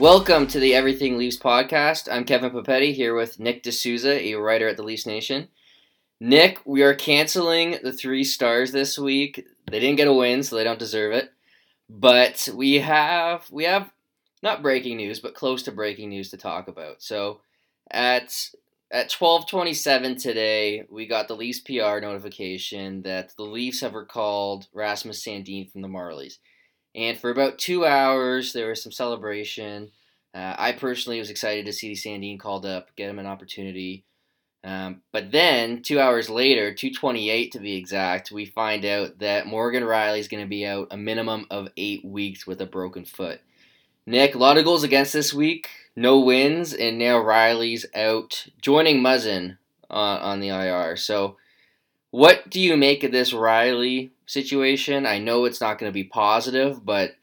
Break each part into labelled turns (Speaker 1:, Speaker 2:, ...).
Speaker 1: Welcome to the Everything Leafs podcast. I'm Kevin Papetti here with Nick D'Souza, a writer at the Leafs Nation. Nick, we are canceling the three stars this week. They didn't get a win, so they don't deserve it. But we have we have not breaking news, but close to breaking news to talk about. So at at 12:27 today, we got the Leafs PR notification that the Leafs have recalled Rasmus Sandin from the Marlies. And for about two hours, there was some celebration. Uh, I personally was excited to see Sandin called up, get him an opportunity. Um, but then, two hours later, 228 to be exact, we find out that Morgan Rielly is going to be out a minimum of eight weeks with a broken foot. Nick, a lot of goals against this week, no wins, and now Rielly's out, joining Muzzin on, on the IR. So, what do you make of this Rielly situation? I know it's not going to be positive, but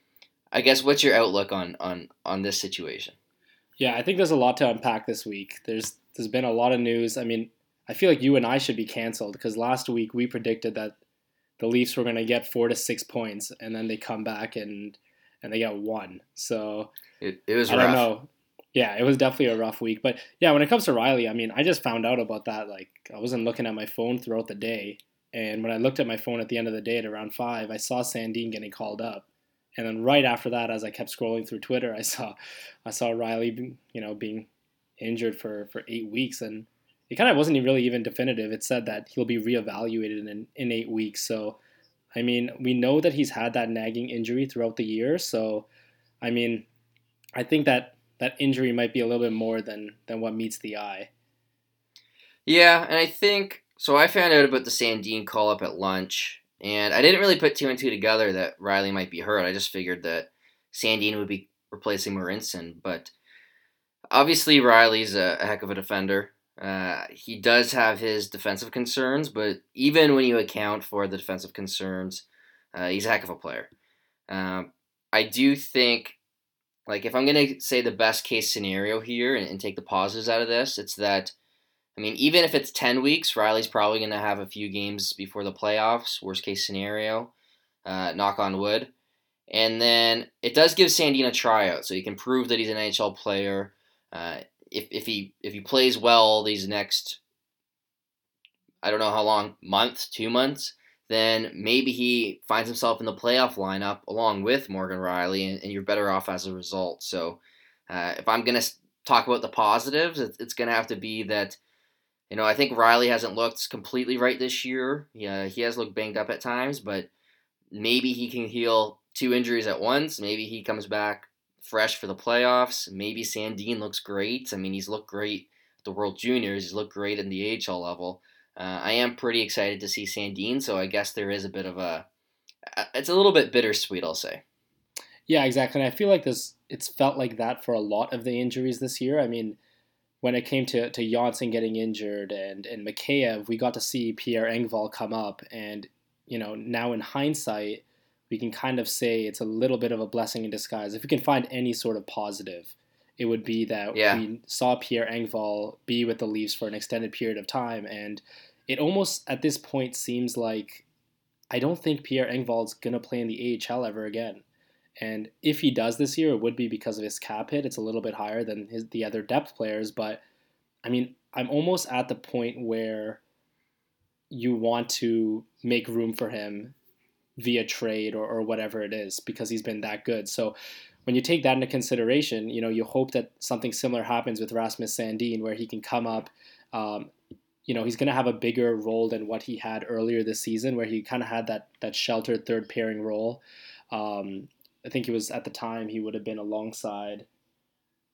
Speaker 1: I guess what's your outlook on on on this situation?
Speaker 2: Yeah, I think there's a lot to unpack this week. There's there's been a lot of news. I mean, I feel like you and I should be canceled because last week we predicted that the Leafs were going to get four to six points, and then they come back and and they get one. So
Speaker 1: it, it was
Speaker 2: I
Speaker 1: rough.
Speaker 2: don't know. Yeah, it was definitely a rough week. But yeah, when it comes to Rielly, I mean, I just found out about that. Like, I wasn't looking at my phone throughout the day, and when I looked at my phone at the end of the day at around five, I saw Sandin getting called up. And then right after that, as I kept scrolling through Twitter, I saw I saw Rielly, you know, being injured for, for eight weeks, and it kind of wasn't really even definitive. It said that he'll be reevaluated in in eight weeks. So, I mean, we know that he's had that nagging injury throughout the year. So, I mean, I think that that injury might be a little bit more than than what meets the eye.
Speaker 1: Yeah, and I think so. I found out about the Sandin call up at lunch, and I didn't really put two and two together that Rielly might be hurt. I just figured that Sandin would be replacing Marincin, but obviously Rielly's a, a heck of a defender. Uh, he does have his defensive concerns, but even when you account for the defensive concerns, uh, he's a heck of a player. Um, I do think, like, if I'm going to say the best case scenario here and, and take the positives out of this, it's that, I mean, even if it's 10 weeks, Rielly's probably going to have a few games before the playoffs, worst case scenario, uh, knock on wood. And then it does give Sandin a tryout, so he can prove that he's an NHL player. Uh, if, if he if he plays well these next I don't know how long month two months then maybe he finds himself in the playoff lineup along with Morgan Rielly, and, and you're better off as a result so uh, if I'm gonna talk about the positives it's, it's gonna have to be that you know I think Rielly hasn't looked completely right this year yeah he has looked banged up at times but maybe he can heal two injuries at once maybe he comes back fresh for the playoffs. Maybe Sandin looks great. I mean, he's looked great at the World Juniors. He's looked great in the AHL level. Uh, I am pretty excited to see Sandin, so I guess there is a bit of a. It's a little bit bittersweet, I'll say.
Speaker 2: Yeah, exactly. And I feel like this. It's felt like that for a lot of the injuries this year. I mean, when it came to to Johnsson getting injured and and Mikheyev, we got to see Pierre Engvall come up, and you know now in hindsight, we can kind of say it's a little bit of a blessing in disguise. If we can find any sort of positive, it would be that
Speaker 1: yeah.
Speaker 2: we saw Pierre Engvall be with the Leafs for an extended period of time, and it almost at this point seems like I don't think Pierre Engvall is gonna play in the AHL ever again. And if he does this year, it would be because of his cap hit. It's a little bit higher than his, the other depth players, but I mean, I'm almost at the point where you want to make room for him via trade or, or whatever it is because he's been that good. So when you take that into consideration, you know, you hope that something similar happens with Rasmus Sandin where he can come up. Um, you know, he's going to have a bigger role than what he had earlier this season where he kind of had that, that sheltered third pairing role. Um, I think he was at the time he would have been alongside.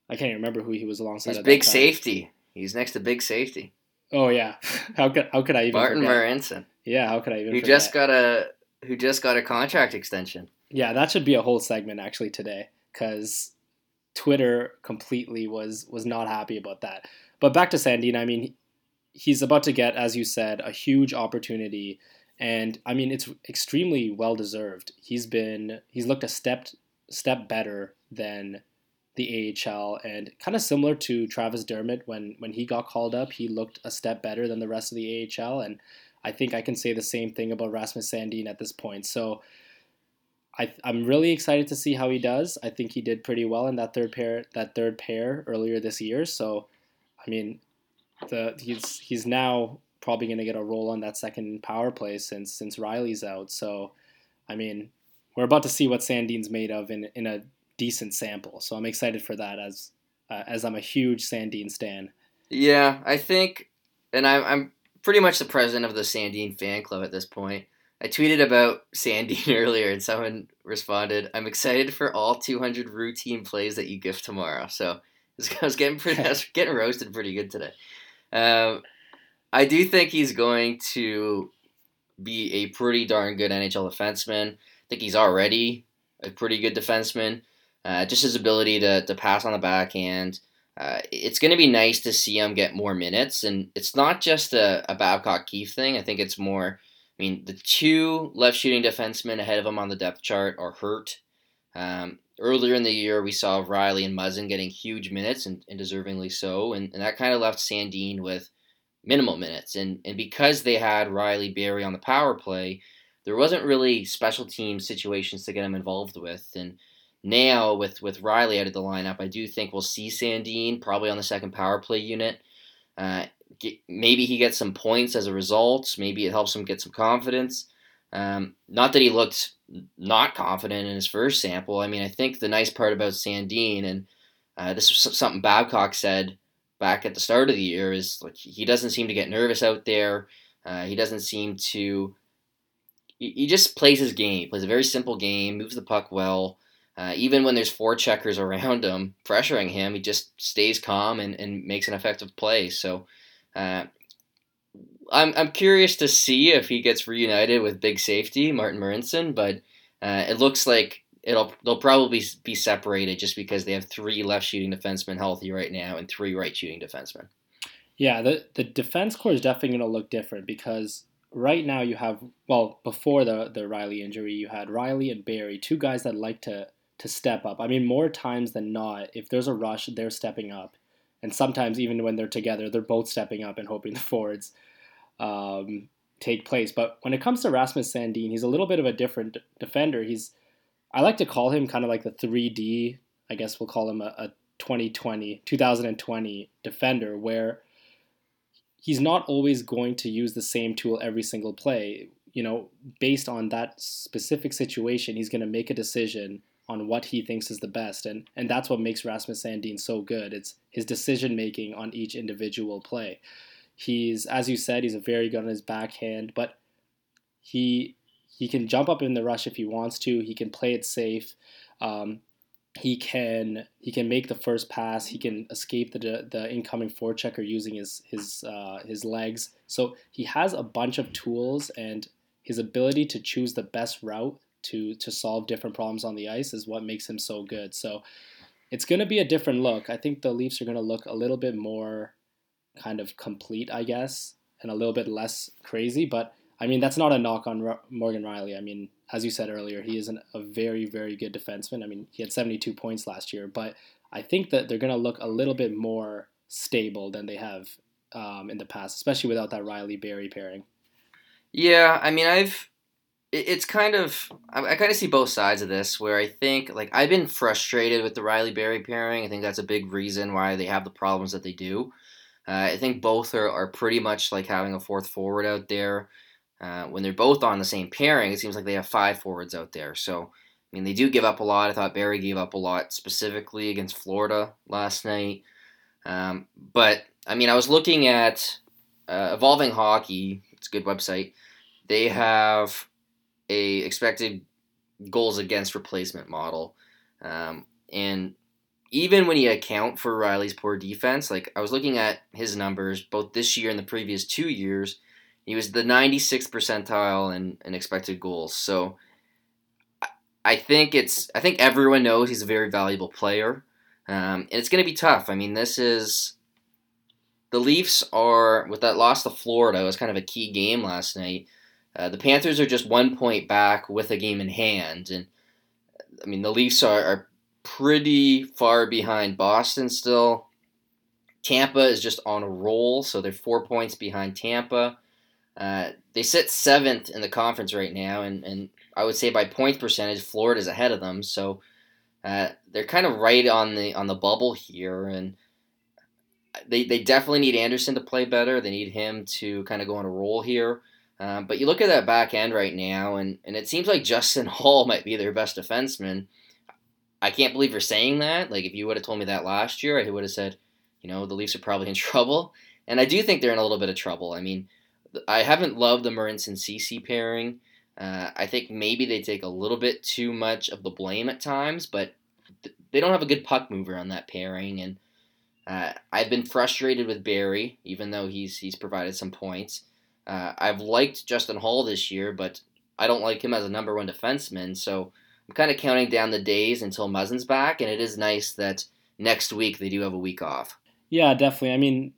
Speaker 2: I can't even remember who he was alongside.
Speaker 1: He's big safety. He's next to big safety.
Speaker 2: Oh yeah, how could how could I even
Speaker 1: Martin? Marincin,
Speaker 2: Yeah, how could I even?
Speaker 1: who
Speaker 2: forget?
Speaker 1: just got a who just got a contract extension.
Speaker 2: Yeah, that should be a whole segment actually today because Twitter completely was was not happy about that. But back to Sandin, I mean, he's about to get, as you said, a huge opportunity, and I mean it's extremely well deserved. He's been he's looked a step step better than the AHL and kind of similar to Travis Dermott when when he got called up, he looked a step better than the rest of the AHL and I think I can say the same thing about Rasmus Sandin at this point. So I, I'm really excited to see how he does. I think he did pretty well in that third pair that third pair earlier this year. So, I mean, the he's he's now probably going to get a role on that second power play since since Rielly's out. So, I mean, we're about to see what Sandin's made of in in a decent sample. So I'm excited for that as uh, as I'm a huge Sandin stan.
Speaker 1: Yeah, I think, and I'm I'm pretty much the president of the Sandin fan club at this point. I tweeted about Sandin earlier, and someone responded, "I'm excited for all 200 routine plays that you give tomorrow." So I was getting pretty, I was getting roasted pretty good today. Um, I do think he's going to be a pretty darn good NHL defenseman. I think he's already a pretty good defenseman. Uh, just his ability to, to pass on the backhand. Uh, it's going to be nice to see him get more minutes. And it's not just a, a Babcock Keefe thing. I think it's more I mean, the two left shooting defensemen ahead of him on the depth chart are hurt. Um, earlier in the year, we saw Rielly and Muzzin getting huge minutes, and, and deservingly so, and, and that kind of left Sandin with minimal minutes. And, and because they had Rielly Barrie on the power play, there wasn't really special team situations to get him involved with. And now, with, with Rielly out of the lineup, I do think we'll see Sandin probably on the second power play unit. Uh, get, maybe he gets some points as a result. Maybe it helps him get some confidence. Um, not that he looked not confident in his first sample. I mean, I think the nice part about Sandin, and uh, this was something Babcock said back at the start of the year, is like he doesn't seem to get nervous out there. Uh, he doesn't seem to. He, he just plays his game. He plays a very simple game. Moves the puck well. Uh, even when there's four checkers around him pressuring him, he just stays calm and, and makes an effective play. So uh, I'm I'm curious to see if he gets reunited with big safety Martin Marincin, but uh, it looks like it'll they'll probably be separated just because they have three left shooting defensemen healthy right now and three right shooting defensemen.
Speaker 2: Yeah, the the defense core is definitely going to look different because right now you have well before the the Rielly injury you had Rielly and Barrie, two guys that like to to step up. I mean, more times than not, if there's a rush, they're stepping up and sometimes even when they're together, they're both stepping up and hoping the forwards um, take place. But when it comes to Rasmus Sandin, he's a little bit of a different defender. He's I like to call him kind of like the 3D. I guess we'll call him a, a 2020 2020 defender where he's not always going to use the same tool every single play. You know, based on that specific situation, he's going to make a decision on what he thinks is the best. And, and that's what makes Rasmus Sandin so good. It's his decision making on each individual play. He's, as you said, he's a very good on his backhand, but he he can jump up in the rush if he wants to. He can play it safe. Um, he can he can make the first pass. He can escape the the incoming forechecker using his his uh, his legs. So he has a bunch of tools, and his ability to choose the best route to to solve different problems on the ice is what makes him so good. So it's going to be a different look. I think the Leafs are going to look a little bit more kind of complete, I guess, and a little bit less crazy. But I mean, that's not a knock on Morgan Rielly. I mean, as you said earlier, he is an, a very, very good defenseman. I mean, he had 72 points last year, but I think that they're going to look a little bit more stable than they have um, in the past, especially without that Rielly Barrie pairing.
Speaker 1: Yeah, I mean, I've it's kind of I, kind of see both sides of this where I think like I've been frustrated with the Rielly Barrie pairing. I think that's a big reason why they have the problems that they do. Uh, I think both are, are pretty much like having a fourth forward out there. Uh, when they're both on the same pairing, it seems like they have five forwards out there. So I mean they do give up a lot. I thought Barrie gave up a lot specifically against Florida last night. Um, but I mean I was looking at uh, Evolving Hockey. It's a good website. They have a expected goals against replacement model. Um, and even when you account for Rielly's poor defense, like I was looking at his numbers both this year and the previous two years, he was the 96th percentile in, in expected goals. So I think it's I think everyone knows he's a very valuable player, um, and it's going to be tough. I mean, this is the Leafs are with that loss to Florida. It was kind of a key game last night. Uh, the Panthers are just one point back with a game in hand, and I mean the Leafs are, are pretty far behind Boston still. Tampa is just on a roll, so they're four points behind Tampa. Uh, they sit seventh in the conference right now, and, and I would say by points percentage, Florida's ahead of them. So uh, they're kind of right on the on the bubble here, and they, they definitely need Andersen to play better. They need him to kind of go on a roll here. Um, but you look at that back end right now, and, and it seems like Justin Holl might be their best defenseman. I can't believe you're saying that. Like, if you would have told me that last year, I would have said, you know, the Leafs are probably in trouble. And I do think they're in a little bit of trouble. I mean, I haven't loved the Marincin Ceci pairing. Uh, I think maybe they take a little bit too much of the blame at times, but th- they don't have a good puck mover on that pairing. And uh, I've been frustrated with Barrie, even though he's he's provided some points. Uh, I've liked Justin Holl this year, but I don't like him as a number one defenseman. So I'm kind of counting down the days until Muzzin's back, and it is nice that next week they do have a week off.
Speaker 2: Yeah, definitely. I mean,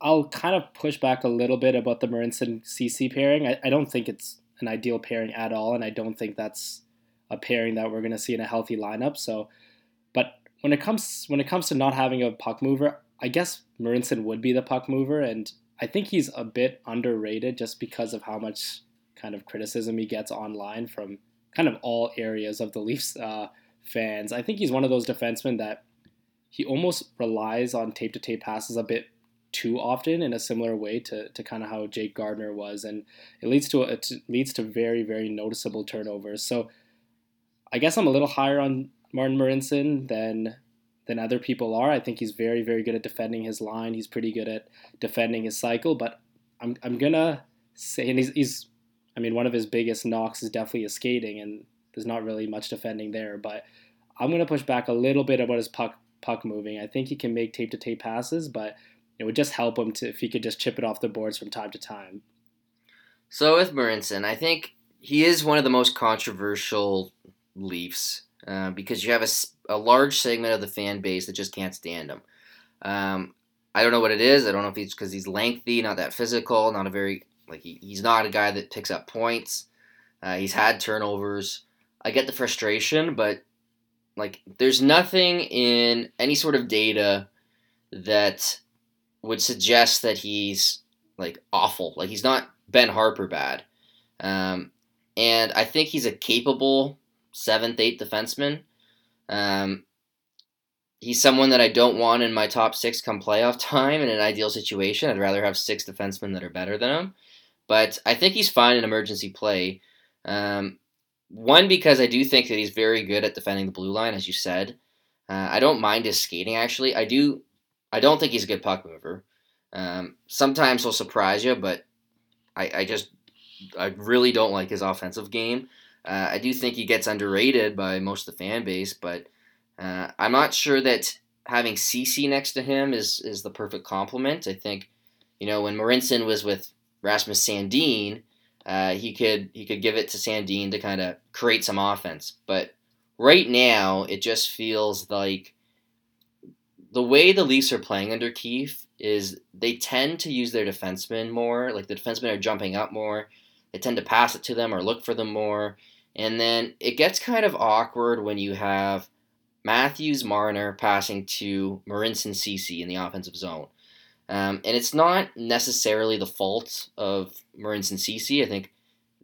Speaker 2: I'll kind of push back a little bit about the Marincin Ceci pairing. I, I don't think it's an ideal pairing at all, and I don't think that's a pairing that we're going to see in a healthy lineup. So, but when it comes when it comes to not having a puck mover, I guess Marincin would be the puck mover, and I think he's a bit underrated just because of how much kind of criticism he gets online from kind of all areas of the Leafs uh, fans. I think he's one of those defensemen that he almost relies on tape to tape passes a bit too often in a similar way to, to kind of how Jake Gardiner was, and it leads to it leads to very very noticeable turnovers. So I guess I'm a little higher on Martin Marincin than than other people are. I think he's very very good at defending his line. He's pretty good at defending his cycle, but I'm I'm gonna say, and he's he's I mean one of his biggest knocks is definitely his skating, and there's not really much defending there, but. I'm gonna push back a little bit about his puck puck moving. I think he can make tape to tape passes, but it would just help him to if he could just chip it off the boards from time to time.
Speaker 1: So with Marincin, I think he is one of the most controversial Leafs uh, because you have a, a large segment of the fan base that just can't stand him. Um, I don't know what it is. I don't know if it's because he's lengthy, not that physical, not a very like he, he's not a guy that picks up points. Uh, he's had turnovers. I get the frustration, but like there's nothing in any sort of data that would suggest that he's like awful. Like he's not Ben Harpur bad. Um, and I think he's a capable seventh, eighth defenseman. Um, he's someone that I don't want in my top six come playoff time in an ideal situation. I'd rather have six defensemen that are better than him. But I think he's fine in emergency play. Um, one, because I do think that he's very good at defending the blue line, as you said. Uh, I don't mind his skating, actually. I do I don't think he's a good puck mover. Um, sometimes he'll surprise you, but I, I just I really don't like his offensive game. Uh, I do think he gets underrated by most of the fan base, but uh, I'm not sure that having Ceci next to him is is the perfect complement. I think, you know, when Marincin was with Rasmus Sandin, uh, he could he could give it to Sandin to kind of create some offense. But right now, it just feels like the way the Leafs are playing under Keefe is they tend to use their defensemen more. Like the defensemen are jumping up more. They tend to pass it to them or look for them more. And then it gets kind of awkward when you have Matthews Marner passing to Marincin Ceci in the offensive zone. Um, and it's not necessarily the fault of Marincin Ceci. I think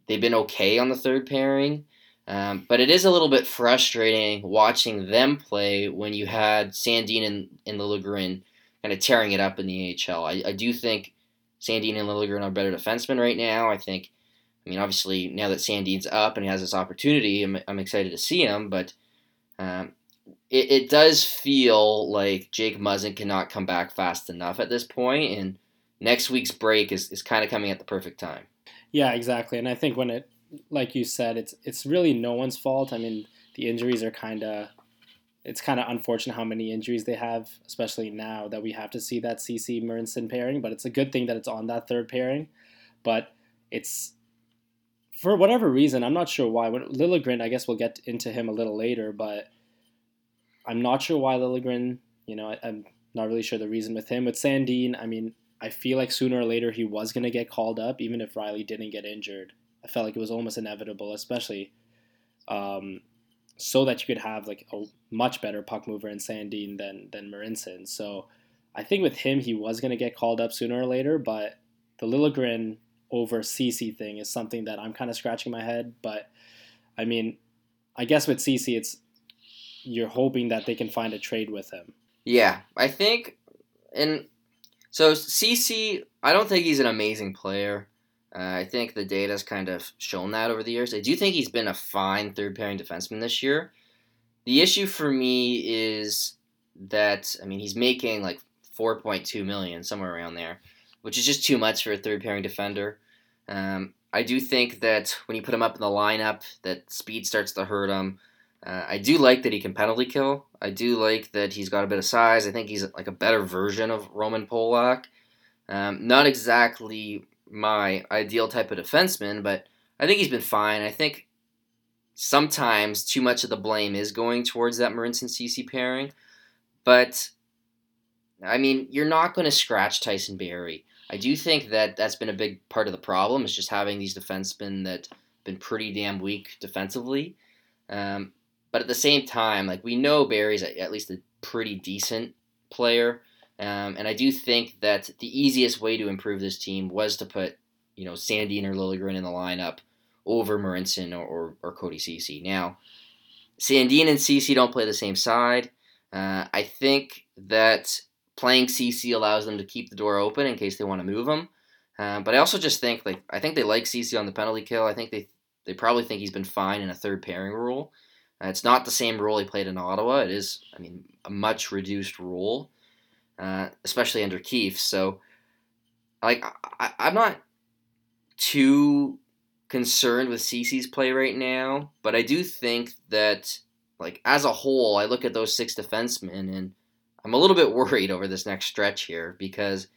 Speaker 1: they've been okay on the third pairing. Um, but it is a little bit frustrating watching them play when you had Sandin and, and Liljegren kind of tearing it up in the AHL. I, I do think Sandin and Liljegren are better defensemen right now. I think, I mean, obviously, now that Sandin's up and he has this opportunity, I'm, I'm excited to see him, but um, it, it does feel like Jake Muzzin cannot come back fast enough at this point, and next week's break is, is kind of coming at the perfect time.
Speaker 2: Yeah, exactly. And I think when it like you said, it's it's really no one's fault. I mean, the injuries are kind of it's kind of unfortunate how many injuries they have, especially now that we have to see that Ceci Marincin pairing. But it's a good thing that it's on that third pairing. But it's for whatever reason, I'm not sure why. When Liljegren, I guess we'll get into him a little later, but I'm not sure why Liljegren. You know, I, I'm not really sure the reason with him. With Sandin, I mean, I feel like sooner or later he was going to get called up, even if Rielly didn't get injured. I felt like it was almost inevitable, especially um, so that you could have like a much better puck mover in Sandin than than Marincin. So I think with him he was going to get called up sooner or later, but the Liljegren over Ceci thing is something that I'm kind of scratching my head. But I mean, I guess with Ceci, it's you're hoping that they can find a trade with him.
Speaker 1: Yeah, I think, and so Ceci, I don't think he's an amazing player. Uh, I think the data's kind of shown that over the years. I do think he's been a fine third pairing defenseman this year. The issue for me is that I mean he's making like 4.2 million somewhere around there, which is just too much for a third pairing defender. Um, I do think that when you put him up in the lineup, that speed starts to hurt him. Uh, I do like that he can penalty kill. I do like that he's got a bit of size. I think he's like a better version of Roman Polak. Um, not exactly my ideal type of defenseman, but I think he's been fine. I think sometimes too much of the blame is going towards that Marincin Ceci pairing, but I mean, you're not going to scratch Tyson Barrie. I do think that that's been a big part of the problem is just having these defensemen that been pretty damn weak defensively. Um, but at the same time, like we know Barrie's at least a pretty decent player, um, and I do think that the easiest way to improve this team was to put you know Sandin or Liljegren in the lineup over Marincin or, or, or Cody Ceci. Now, Sandin and Ceci don't play the same side. Uh, I think that playing Ceci allows them to keep the door open in case they want to move him. Um, but I also just think like I think they like Ceci on the penalty kill. I think they they probably think he's been fine in a third pairing role. Uh, it's not the same role he played in Ottawa. It is, I mean, a much reduced role, uh, especially under Keefe. So, like, I, I'm not too concerned with Ceci's play right now, but I do think that, like, as a whole, I look at those six defensemen and I'm a little bit worried over this next stretch here because,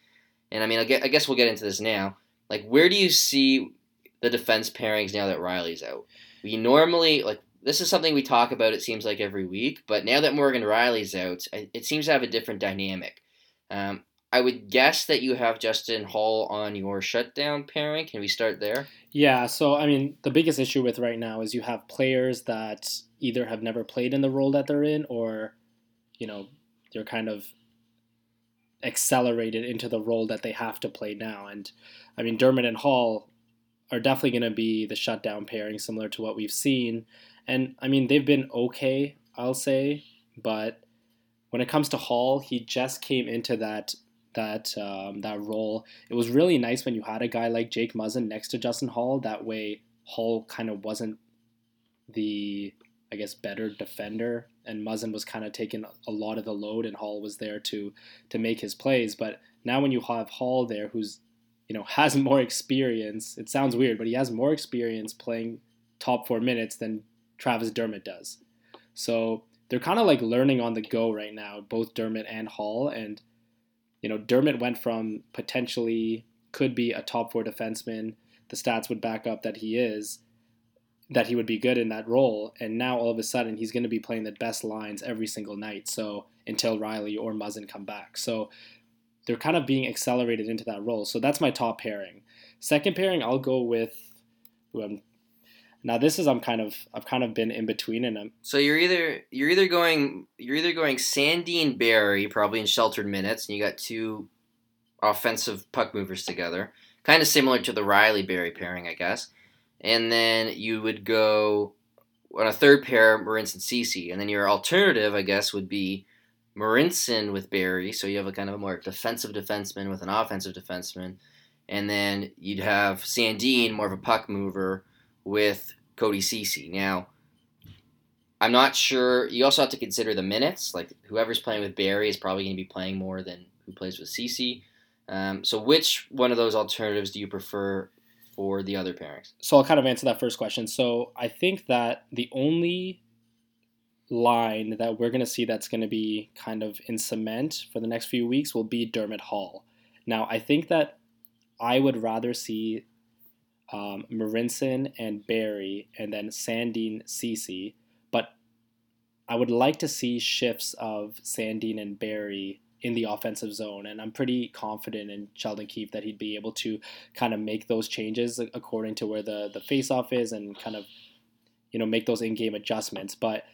Speaker 1: and I mean, I guess we'll get into this now. Like, where do you see the defense pairings now that Rielly's out? We normally, like, this is something we talk about, it seems like, every week, but now that Morgan Rielly's out, it seems to have a different dynamic. Um, I would guess that you have Justin Holl on your shutdown pairing. Can we start there?
Speaker 2: Yeah, so I mean, the biggest issue with right now is you have players that either have never played in the role that they're in or, you know, they're kind of accelerated into the role that they have to play now. And I mean, Dermott and Holl are definitely going to be the shutdown pairing, similar to what we've seen. And I mean, they've been okay, I'll say, but when it comes to Holl, he just came into that that um, that role. It was really nice when you had a guy like Jake Muzzin next to Justin Holl. That way, Holl kind of wasn't the I guess better defender, and Muzzin was kind of taking a lot of the load, and Holl was there to to make his plays. But now when you have Holl there, who's you know has more experience, it sounds weird, but he has more experience playing top four minutes than Travis Dermott does. So they're kind of like learning on the go right now, both Dermott and Holl. And, you know, Dermott went from potentially could be a top four defenseman. The stats would back up that he is, that he would be good in that role. And now all of a sudden he's going to be playing the best lines every single night. So until Rielly or Muzzin come back. So they're kind of being accelerated into that role. So that's my top pairing. Second pairing, I'll go with who I'm now this is I'm kind of I've kind of been in between and I'm
Speaker 1: So you're either you're either going you're either going Sandin Barrie probably in sheltered minutes and you got two offensive puck movers together. Kind of similar to the Rielly Barrie pairing, I guess. And then you would go on a third pair, Marincin Ceci. And then your alternative, I guess, would be Marincin with Barrie. So you have a kind of a more defensive defenseman with an offensive defenseman. And then you'd have Sandin, more of a puck mover, with Cody Ceci. Now, I'm not sure. You also have to consider the minutes. Like whoever's playing with Barrie is probably going to be playing more than who plays with Ceci. Um, so, which one of those alternatives do you prefer for the other pairings?
Speaker 2: So, I'll kind of answer that first question. So, I think that the only line that we're going to see that's going to be kind of in cement for the next few weeks will be Dermott Holl. Now, I think that I would rather see um, Marincin and Barrie, and then Sandin Ceci. But I would like to see shifts of Sandin and Barrie in the offensive zone, and I'm pretty confident in Sheldon Keefe that he'd be able to kind of make those changes according to where the the faceoff is, and kind of you know make those in-game adjustments. But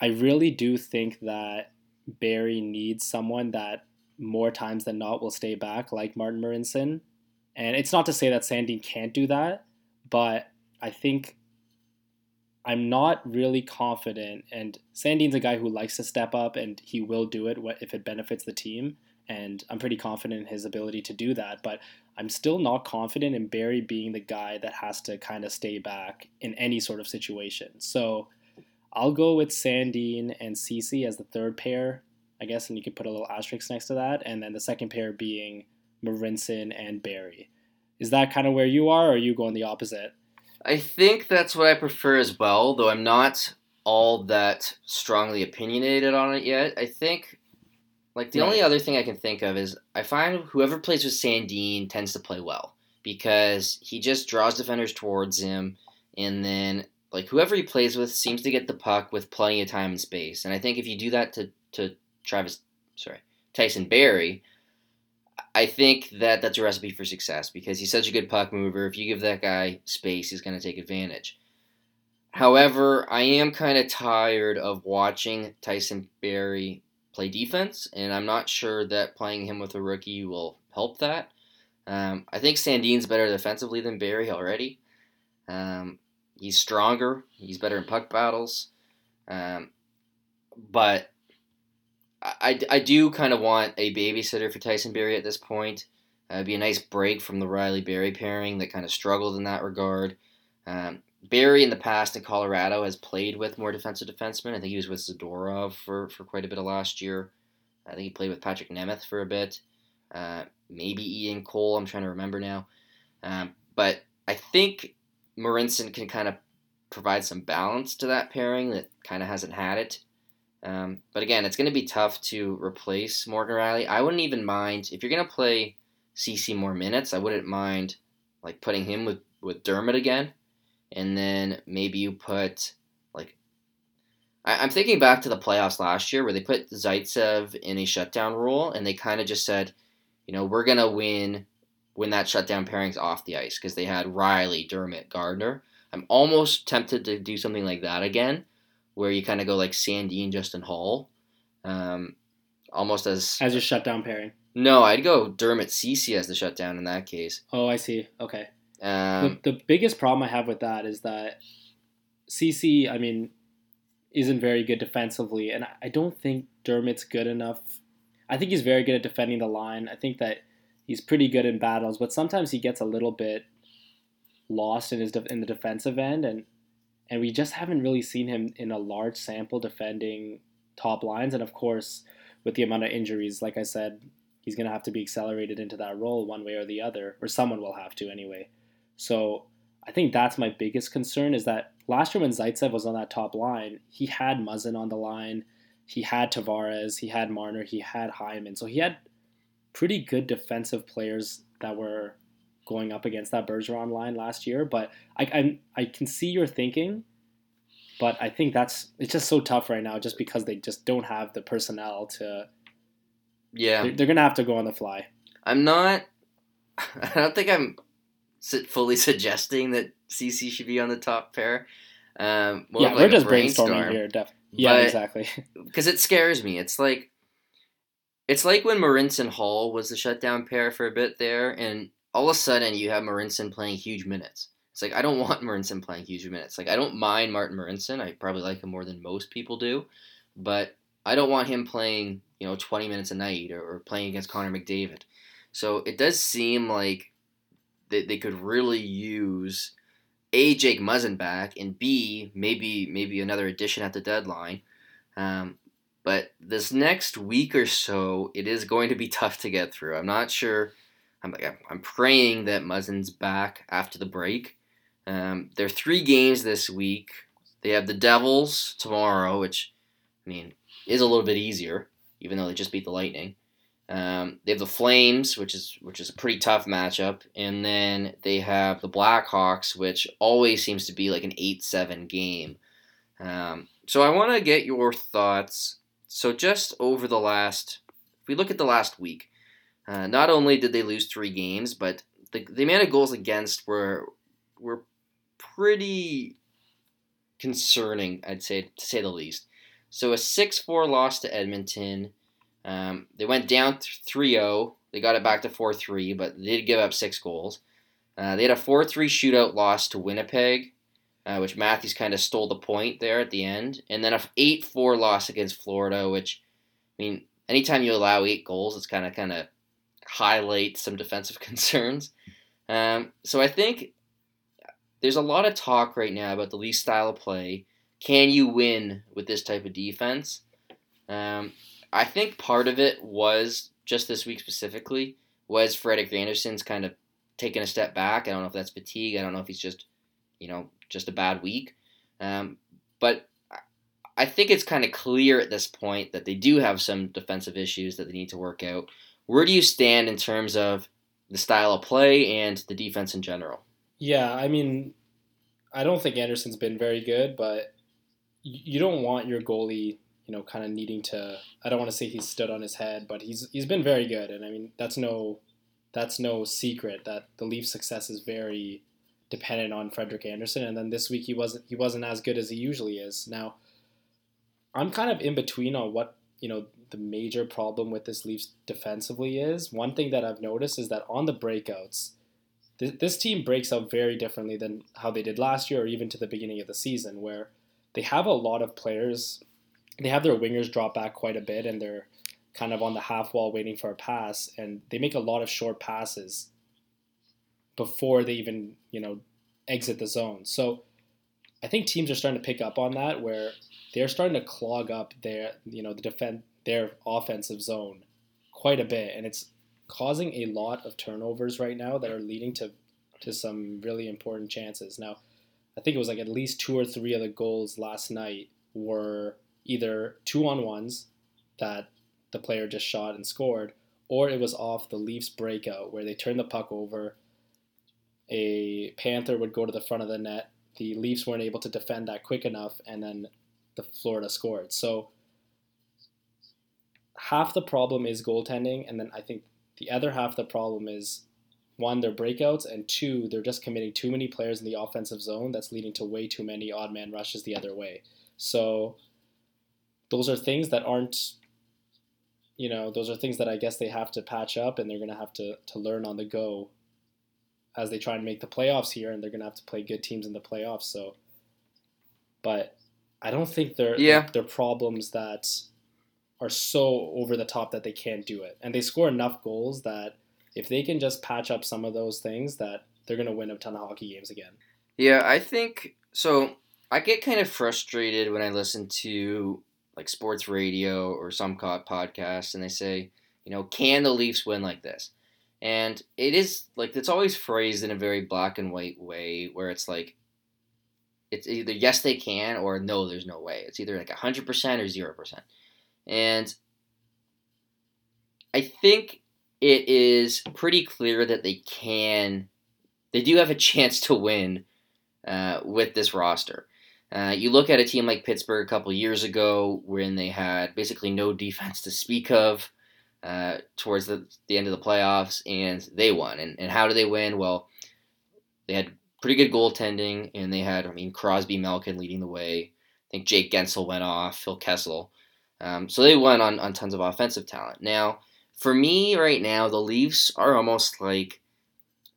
Speaker 2: I really do think that Barrie needs someone that more times than not will stay back, like Martin Marincin, And it's not to say that Sandin can't do that, but I think I'm not really confident. And Sandin's a guy who likes to step up, and he will do it if it benefits the team. And I'm pretty confident in his ability to do that. But I'm still not confident in Barrie being the guy that has to kind of stay back in any sort of situation. So I'll go with Sandin and Ceci as the third pair, I guess, and you could put a little asterisk next to that. And then the second pair being Marincin and Barrie. Is that kind of where you are, or are you going the opposite?
Speaker 1: I think that's what I prefer as well, though I'm not all that strongly opinionated on it yet. I think, like, the right. only other thing I can think of is I find whoever plays with Sandin tends to play well because he just draws defenders towards him, and then, like, whoever he plays with seems to get the puck with plenty of time and space. And I think if you do that to, to Travis, sorry, Tyson Barrie, I think that that's a recipe for success because he's such a good puck mover. If you give that guy space, he's going to take advantage. However, I am kind of tired of watching Tyson Barrie play defense, and I'm not sure that playing him with a rookie will help that. Um, I think Sandin's better defensively than Barrie already. Um, he's stronger. He's better in puck battles. Um, but I, I do kind of want a babysitter for Tyson Barrie at this point. Uh, it'd be a nice break from the Rielly Barrie pairing that kind of struggled in that regard. Um, Barrie in the past in Colorado has played with more defensive defensemen. I think he was with Zadorov for, for quite a bit of last year. I think he played with Patrik Nemeth for a bit. Uh, maybe Ian Cole, I'm trying to remember now. Um, but I think Marincin can kind of provide some balance to that pairing that kind of hasn't had it. Um, but again, it's going to be tough to replace Morgan Rielly. I wouldn't even mind if you're going to play Ceci more minutes. I wouldn't mind like putting him with with Dermott again, and then maybe you put like I, am thinking back to the playoffs last year where they put Zaitsev in a shutdown role, and they kind of just said, you know, we're gonna win when that shutdown pairing's off the ice because they had Rielly, Dermott, Gardiner. I'm almost tempted to do something like that again where you kind of go like Sandin and Justin Holl, um, almost as
Speaker 2: as your shutdown pairing.
Speaker 1: No, I'd go Dermott Ceci as the shutdown in that case.
Speaker 2: Oh, I see. Okay.
Speaker 1: Um,
Speaker 2: the, the biggest problem I have with that is that Ceci, I mean, isn't very good defensively, and I don't think Dermott's good enough. I think he's very good at defending the line. I think that he's pretty good in battles, but sometimes he gets a little bit lost in his de- in the defensive end, and and we just haven't really seen him in a large sample defending top lines. And of course, with the amount of injuries, like I said, he's going to have to be accelerated into that role one way or the other, or someone will have to anyway. So I think that's my biggest concern is that last year when Zaitsev was on that top line, he had Muzzin on the line, he had Tavares, he had Marner, he had Hyman. So he had pretty good defensive players that were going up against that Bergeron line last year. But I, I, I can see your thinking, but I think that's it's just so tough right now, just because they just don't have the personnel to.
Speaker 1: Yeah,
Speaker 2: they're, they're gonna have to go on the fly.
Speaker 1: I'm not. I don't think I'm fully suggesting that Ceci should be on the top pair. Um,
Speaker 2: yeah, like we're just brainstorming here. Def- yeah, exactly.
Speaker 1: Because it scares me. It's like it's like when Marincin Holl was the shutdown pair for a bit there, and all of a sudden you have Marincin playing huge minutes. It's like I don't want Marincin playing huge minutes. Like I don't mind Martin Marincin. I probably like him more than most people do, but I don't want him playing you know 20 minutes a night or, or playing against Connor McDavid. So it does seem like they, they could really use a Jake Muzzin back and b maybe maybe another addition at the deadline. Um, but this next week or so, it is going to be tough to get through. I'm not sure I'm like I'm praying that Muzzin's back after the break. Um, there are three games this week. They have the Devils tomorrow, which I mean is a little bit easier, even though they just beat the Lightning. Um, they have the Flames, which is which is a pretty tough matchup, and then they have the Blackhawks, which always seems to be like an eight-seven game. Um, so I want to get your thoughts. So just over the last, if we look at the last week, uh, not only did they lose three games, but the, the amount of goals against were were pretty concerning, I'd say to say the least. So a 6-4 loss to Edmonton. Um, they went down 3-0. They got it back to 4 3, but they did give up six goals. Uh, they had a 4 3 shootout loss to Winnipeg, uh, which Matthews kind of stole the point there at the end. And then a 8 4 loss against Florida, which, I mean, anytime you allow eight goals, it's kind of kind of highlight some defensive concerns. Um, so I think there's a lot of talk right now about the Leafs style of play. Can you win with this type of defense? Um, I think part of it was just this week specifically was Frederik Andersen's kind of taking a step back. I don't know if that's fatigue. I don't know if he's just, you know, just a bad week. Um, but I think it's kind of clear at this point that they do have some defensive issues that they need to work out. Where do you stand in terms of the style of play and the defense in general?
Speaker 2: Yeah, I mean, I don't think Andersen's been very good, but you don't want your goalie, you know, kind of needing to. I don't want to say he's stood on his head, but he's he's been very good, and I mean that's no that's no secret that the Leafs' success is very dependent on Frederik Andersen, And then this week he wasn't he wasn't as good as he usually is. Now, I'm kind of in between on what you know the major problem with this Leafs defensively is. One thing that I've noticed is that on the breakouts, th- this team breaks out very differently than how they did last year or even to the beginning of the season, where they have a lot of players. They have their wingers drop back quite a bit, and they're kind of on the half wall waiting for a pass, and they make a lot of short passes before they even you know exit the zone. So I think teams are starting to pick up on that, where they're starting to clog up their you know the defense their offensive zone quite a bit, and it's causing a lot of turnovers right now that are leading to to some really important chances. Now, I think it was like at least two or three of the goals last night were either two on ones that the player just shot and scored, or it was off the Leafs breakout where they turned the puck over. A Panther would go to the front of the net. The Leafs weren't able to defend that quick enough, and then the Florida scored. So half the problem is goaltending, and then I think the other half of the problem is one, their breakouts, and two, they're just committing too many players in the offensive zone that's leading to way too many odd man rushes the other way. So those are things that aren't you know, those are things that I guess they have to patch up and they're gonna have to, to learn on the go as they try and make the playoffs here and they're gonna have to play good teams in the playoffs. So but I don't think they're
Speaker 1: yeah.
Speaker 2: they're problems that are so over the top that they can't do it. And they score enough goals that if they can just patch up some of those things that they're going to win a ton of hockey games again.
Speaker 1: Yeah, I think so I get kind of frustrated when I listen to like sports radio or some podcast and they say, you know, can the Leafs win like this? And it is like it's always phrased in a very black and white way where it's like it's either yes they can or no there's no way. It's either like 100% or 0%. And I think it is pretty clear that they can, they do have a chance to win uh, with this roster. Uh, you look at a team like Pittsburgh a couple years ago when they had basically no defense to speak of uh, towards the, the end of the playoffs, and they won. And, and how do they win? Well, they had pretty good goaltending, and they had, I mean, Crosby, Malkin leading the way. I think Jake Guentzel went off, Phil Kessel. Um, so they went on, on tons of offensive talent. Now, for me right now, the Leafs are almost like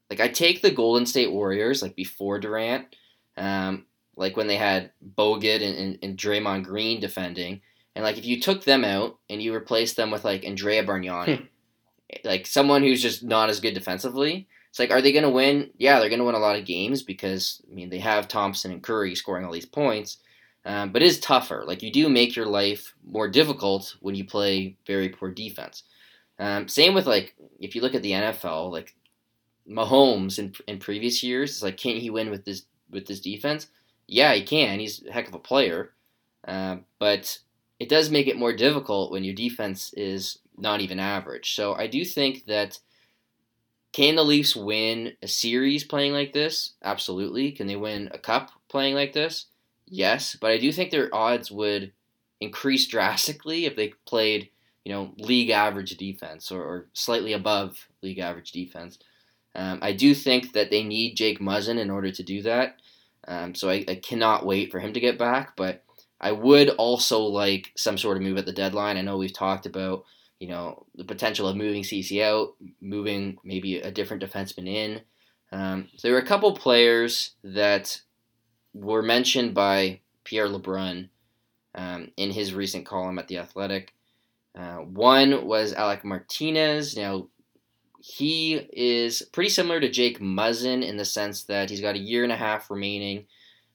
Speaker 1: like I take the Golden State Warriors like before Durant, um, like when they had Bogut and, and, and Draymond Green defending, and like if you took them out and you replaced them with like Andrea Bargnani, hmm. like someone who's just not as good defensively, it's like are they going to win? Yeah, they're going to win a lot of games because I mean they have Thompson and Curry scoring all these points, um, but it is tougher. Like you do make your life more difficult when you play very poor defense. Um, same with like if you look at the NFL, like Mahomes in in previous years, it's like can he win with this with this defense? Yeah, he can. He's a heck of a player, uh, but it does make it more difficult when your defense is not even average. So I do think that can the Leafs win a series playing like this? Absolutely. Can they win a cup playing like this? Yes, but I do think their odds would increase drastically if they played, you know, league average defense or, or slightly above league average defense. Um, I do think that they need Jake Muzzin in order to do that. Um, so I, I cannot wait for him to get back. But I would also like some sort of move at the deadline. I know we've talked about you know, the potential of moving CC out, moving maybe a different defenseman in. Um, so there were a couple players that were mentioned by Pierre LeBrun um, in his recent column at The Athletic. Uh, one was Alec Martinez. Now, he is pretty similar to Jake Muzzin in the sense that he's got a year and a half remaining.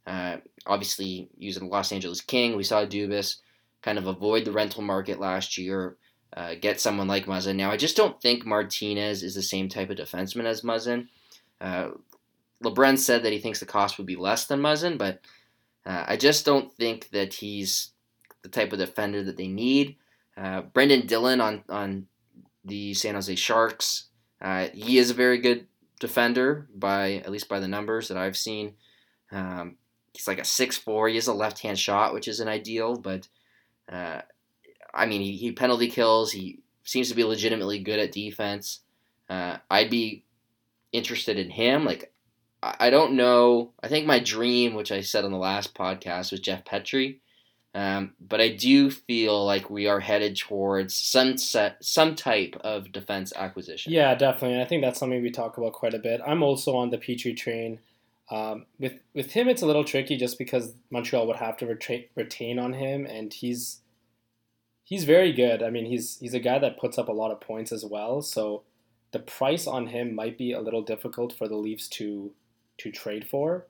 Speaker 1: Uh, obviously, using the Los Angeles King, we saw Dubas kind of avoid the rental market last year, uh, get someone like Muzzin. Now, I just don't think Martinez is the same type of defenseman as Muzzin. Uh, LeBrun said that he thinks the cost would be less than Muzzin, but uh, I just don't think that he's the type of defender that they need. Uh, Brendan Dillon on, on the San Jose Sharks, uh, he is a very good defender by at least by the numbers that I've seen. Um, he's like a six four. He has a left hand shot, which isn't ideal, but uh, I mean he, he penalty kills. He seems to be legitimately good at defense. Uh, I'd be interested in him. Like I don't know. I think my dream, which I said on the last podcast, was Jeff Petry. Um, but I do feel like we are headed towards some set, some type of defense acquisition.
Speaker 2: Yeah, definitely. And I think that's something we talk about quite a bit. I'm also on the Petry train. Um, with with him, it's a little tricky just because Montreal would have to retain, retain on him, and he's he's very good. I mean, he's he's a guy that puts up a lot of points as well. So the price on him might be a little difficult for the Leafs to to trade for.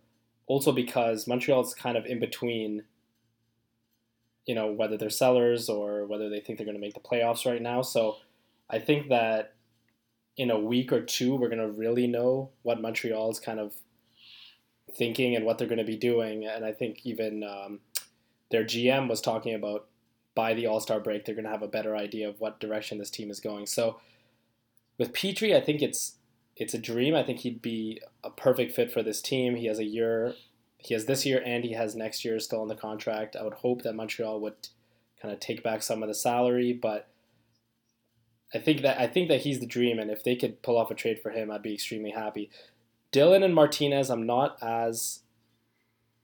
Speaker 2: Also because Montreal's kind of in between you know, whether they're sellers or whether they think they're going to make the playoffs right now. So I think that in a week or two, we're going to really know what Montreal is kind of thinking and what they're going to be doing. And I think even um, their GM was talking about by the All Star break, they're going to have a better idea of what direction this team is going. So with Petry, I think it's it's a dream. I think he'd be a perfect fit for this team. He has a year he has this year and he has next year still in the contract. I would hope that Montreal would kind of take back some of the salary, but I think that I think that he's the dream, and if they could pull off a trade for him, I'd be extremely happy. Dillon and Martinez, I'm not as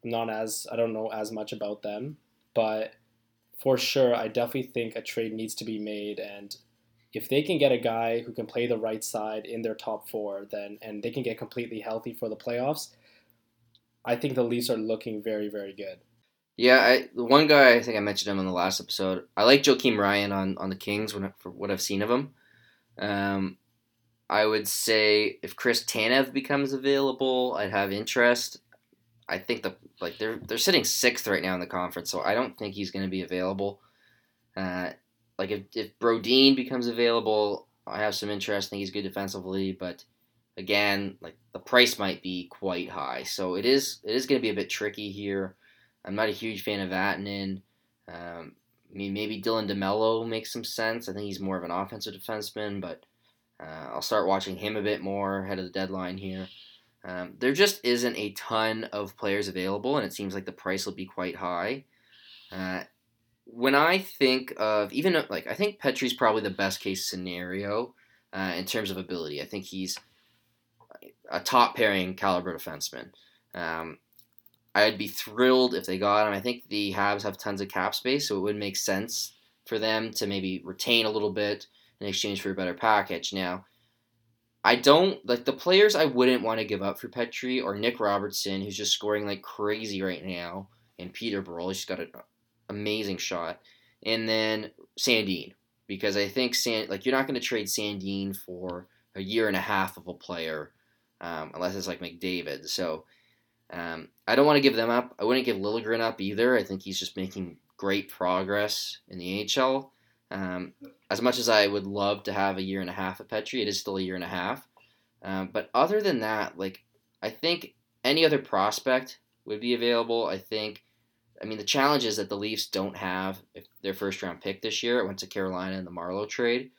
Speaker 2: I'm not as I don't know as much about them, but for sure, I definitely think a trade needs to be made, and if they can get a guy who can play the right side in their top four, then and they can get completely healthy for the playoffs, I think the Leafs are looking very, very good.
Speaker 1: Yeah, I, the one guy I think I mentioned him in the last episode. I like Joakim Ryan on, on the Kings when, for what I've seen of him. Um, I would say if Chris Tanev becomes available, I'd have interest. I think the like they're they're sitting sixth right now in the conference, so I don't think he's going to be available. Uh, like if if Brodin becomes available, I have some interest. I think he's good defensively, but again, like the price might be quite high. So it is it is going to be a bit tricky here. I'm not a huge fan of Vatanen. Um, I mean, maybe Dylan DeMello makes some sense. I think he's more of an offensive defenseman, but uh, I'll start watching him a bit more ahead of the deadline here. Um, there just isn't a ton of players available, and it seems like the price will be quite high. Uh, when I think of even like I think Petry's probably the best case scenario uh, in terms of ability. I think he's a top pairing caliber defenseman. Um, I'd be thrilled if they got him. I think the Habs have tons of cap space, so it would make sense for them to maybe retain a little bit in exchange for a better package. Now, I don't like the players I wouldn't want to give up for Petry or Nick Robertson, who's just scoring like crazy right now, and Peterborough. He's got an amazing shot, and then Sandin, because I think Sand like you're not going to trade Sandin for a year and a half of a player um, unless it's like McDavid. So um, I don't want to give them up. I wouldn't give Liljegren up either. I think he's just making great progress in the AHL. Um, as much as I would love to have a year and a half of Petry, it is still a year and a half. Um, but other than that, like I think any other prospect would be available. I think. I mean, the challenge is that the Leafs don't have their first round pick this year. It went to Carolina in the Marleau trade.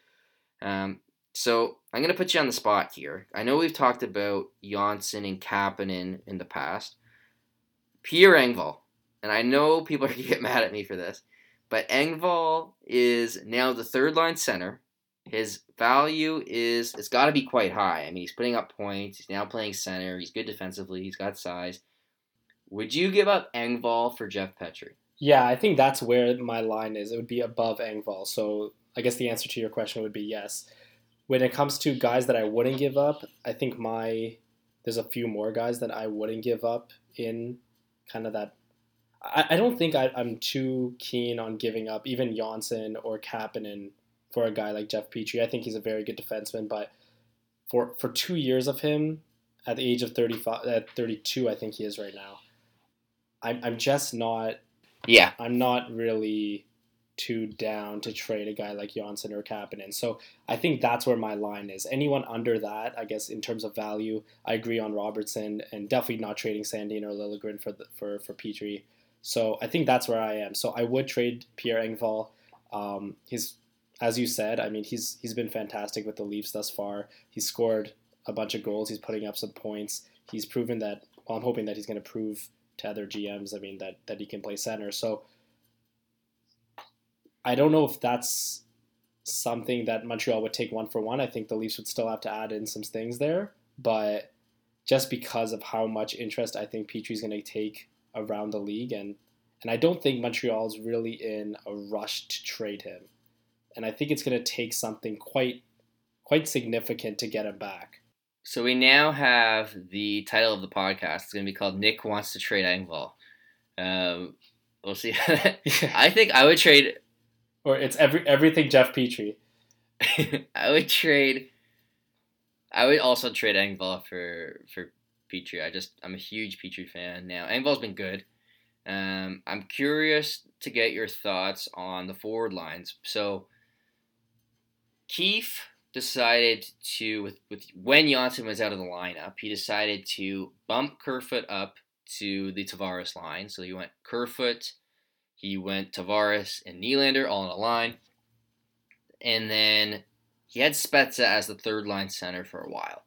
Speaker 1: Um, so I'm going to put you on the spot here. I know we've talked about Johnsson and Kapanen in the past. Pierre Engvall, and I know people are going to get mad at me for this, but Engvall is now the third line center. His value is, it's got to be quite high. I mean, he's putting up points. He's now playing center. He's good defensively. He's got size. Would you give up Engvall for Jeff Petry?
Speaker 2: Yeah, I think that's where my line is. It would be above Engvall. So I guess the answer to your question would be yes. When it comes to guys that I wouldn't give up, I think my there's a few more guys that I wouldn't give up in kind of that. I, I don't think I, I'm too keen on giving up even Johnsson or Kapanen for a guy like Jeff Petry. I think he's a very good defenseman, but for for two years of him at the age of 35 at 32 I think he is right now. I'm I'm just not
Speaker 1: Yeah.
Speaker 2: I'm not really too down to trade a guy like Johnsson or Kapanen. So I think that's where my line is. Anyone under that, I guess in terms of value, I agree on Robertson and definitely not trading Sandin or Liljegren for the, for for Petry. So I think that's where I am. So I would trade Pierre Engvall. Um, he's as you said, I mean he's he's been fantastic with the Leafs thus far. He's scored a bunch of goals. He's putting up some points. He's proven that. Well, I'm hoping that he's going to prove to other GMs. I mean that that he can play center. So I don't know if that's something that Montreal would take one for one. I think the Leafs would still have to add in some things there, but just because of how much interest I think Petry's going to take around the league, and and I don't think Montreal's really in a rush to trade him, and I think it's going to take something quite quite significant to get him back.
Speaker 1: So we now have the title of the podcast. It's going to be called Nick Wants to Trade Engvall. Um, we'll see. I think I would trade.
Speaker 2: Or it's every everything Jeff Petry.
Speaker 1: I would trade. I would also trade Engvall for for Petry. I just I'm a huge Petry fan now. Engvall's been good. Um, I'm curious to get your thoughts on the forward lines. So Keefe decided to with, with when Johnsson was out of the lineup, he decided to bump Kerfoot up to the Tavares line. So he went Kerfoot, he went Tavares and Nylander all in a line. And then he had Spezza as the third line center for a while.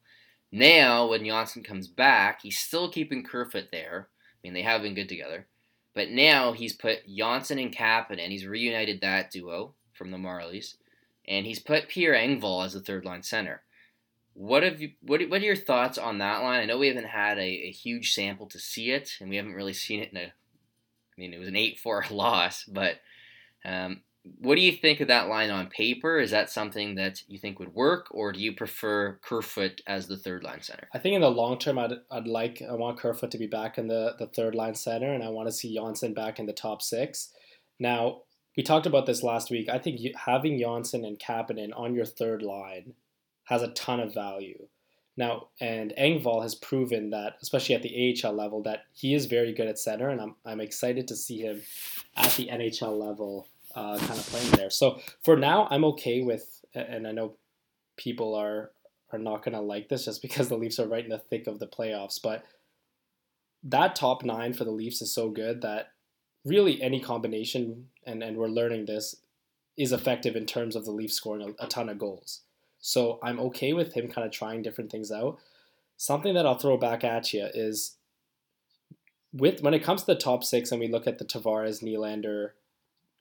Speaker 1: Now, when Johnsson comes back, he's still keeping Kerfoot there. I mean, they have been good together. But now he's put Johnsson and Kapanen, and he's reunited that duo from the Marlies and he's put Pierre Engvall as the third line center. What have you? What, what are your thoughts on that line? I know we haven't had a, a huge sample to see it, and we haven't really seen it in a. I mean, it was an eight four loss, but um, what do you think of that line on paper? Is that something that you think would work, or do you prefer Kerfoot as the third line center?
Speaker 2: I think in the long term, I'd, I'd like I want Kerfoot to be back in the, the third line center, and I want to see Johnsson back in the top six. Now, we talked about this last week. I think having Johnsson and Kapanen on your third line has a ton of value. Now, and Engvall has proven that, especially at the AHL level, that he is very good at center, and I'm, I'm excited to see him at the NHL level uh, kind of playing there. So for now, I'm okay with, and I know people are are not going to like this just because the Leafs are right in the thick of the playoffs, but that top nine for the Leafs is so good that really any combination, and, and we're learning this, is effective in terms of the Leafs scoring a, a ton of goals. So I'm okay with him kind of trying different things out. Something that I'll throw back at you is with when it comes to the top six and we look at the Tavares Nylander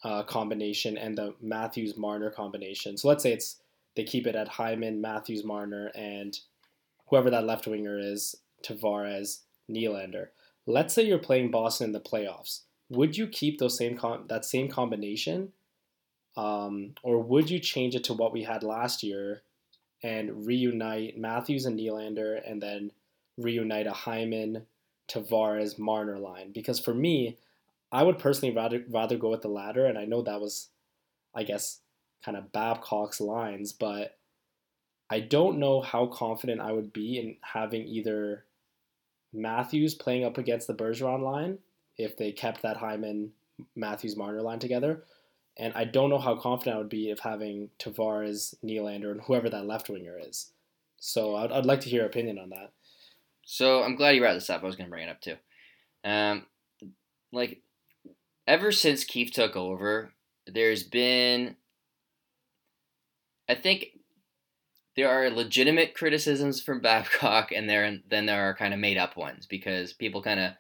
Speaker 2: uh, combination and the Matthews Marner combination. So let's say it's they keep it at Hyman, Matthews Marner, and whoever that left winger is, Tavares, Nylander. Let's say you're playing Boston in the playoffs would you keep those same com- that same combination, um, or would you change it to what we had last year and reunite Matthews and Nylander, and then reunite a Hyman, Tavares, Marner line? Because for me, I would personally rather rather go with the latter, and I know that was, I guess, kind of Babcock's lines, but I don't know how confident I would be in having either Matthews playing up against the Bergeron line if they kept that Hyman Matthews Marner line together. And I don't know how confident I would be of having Tavares, Nylander, and whoever that left winger is. So I'd, I'd like to hear your opinion on that.
Speaker 1: So I'm glad you brought this up. I was going to bring it up too. Um, like, ever since Keefe took over, there's been, I think, there are legitimate criticisms from Babcock, and there then there are kind of made up ones because people kind of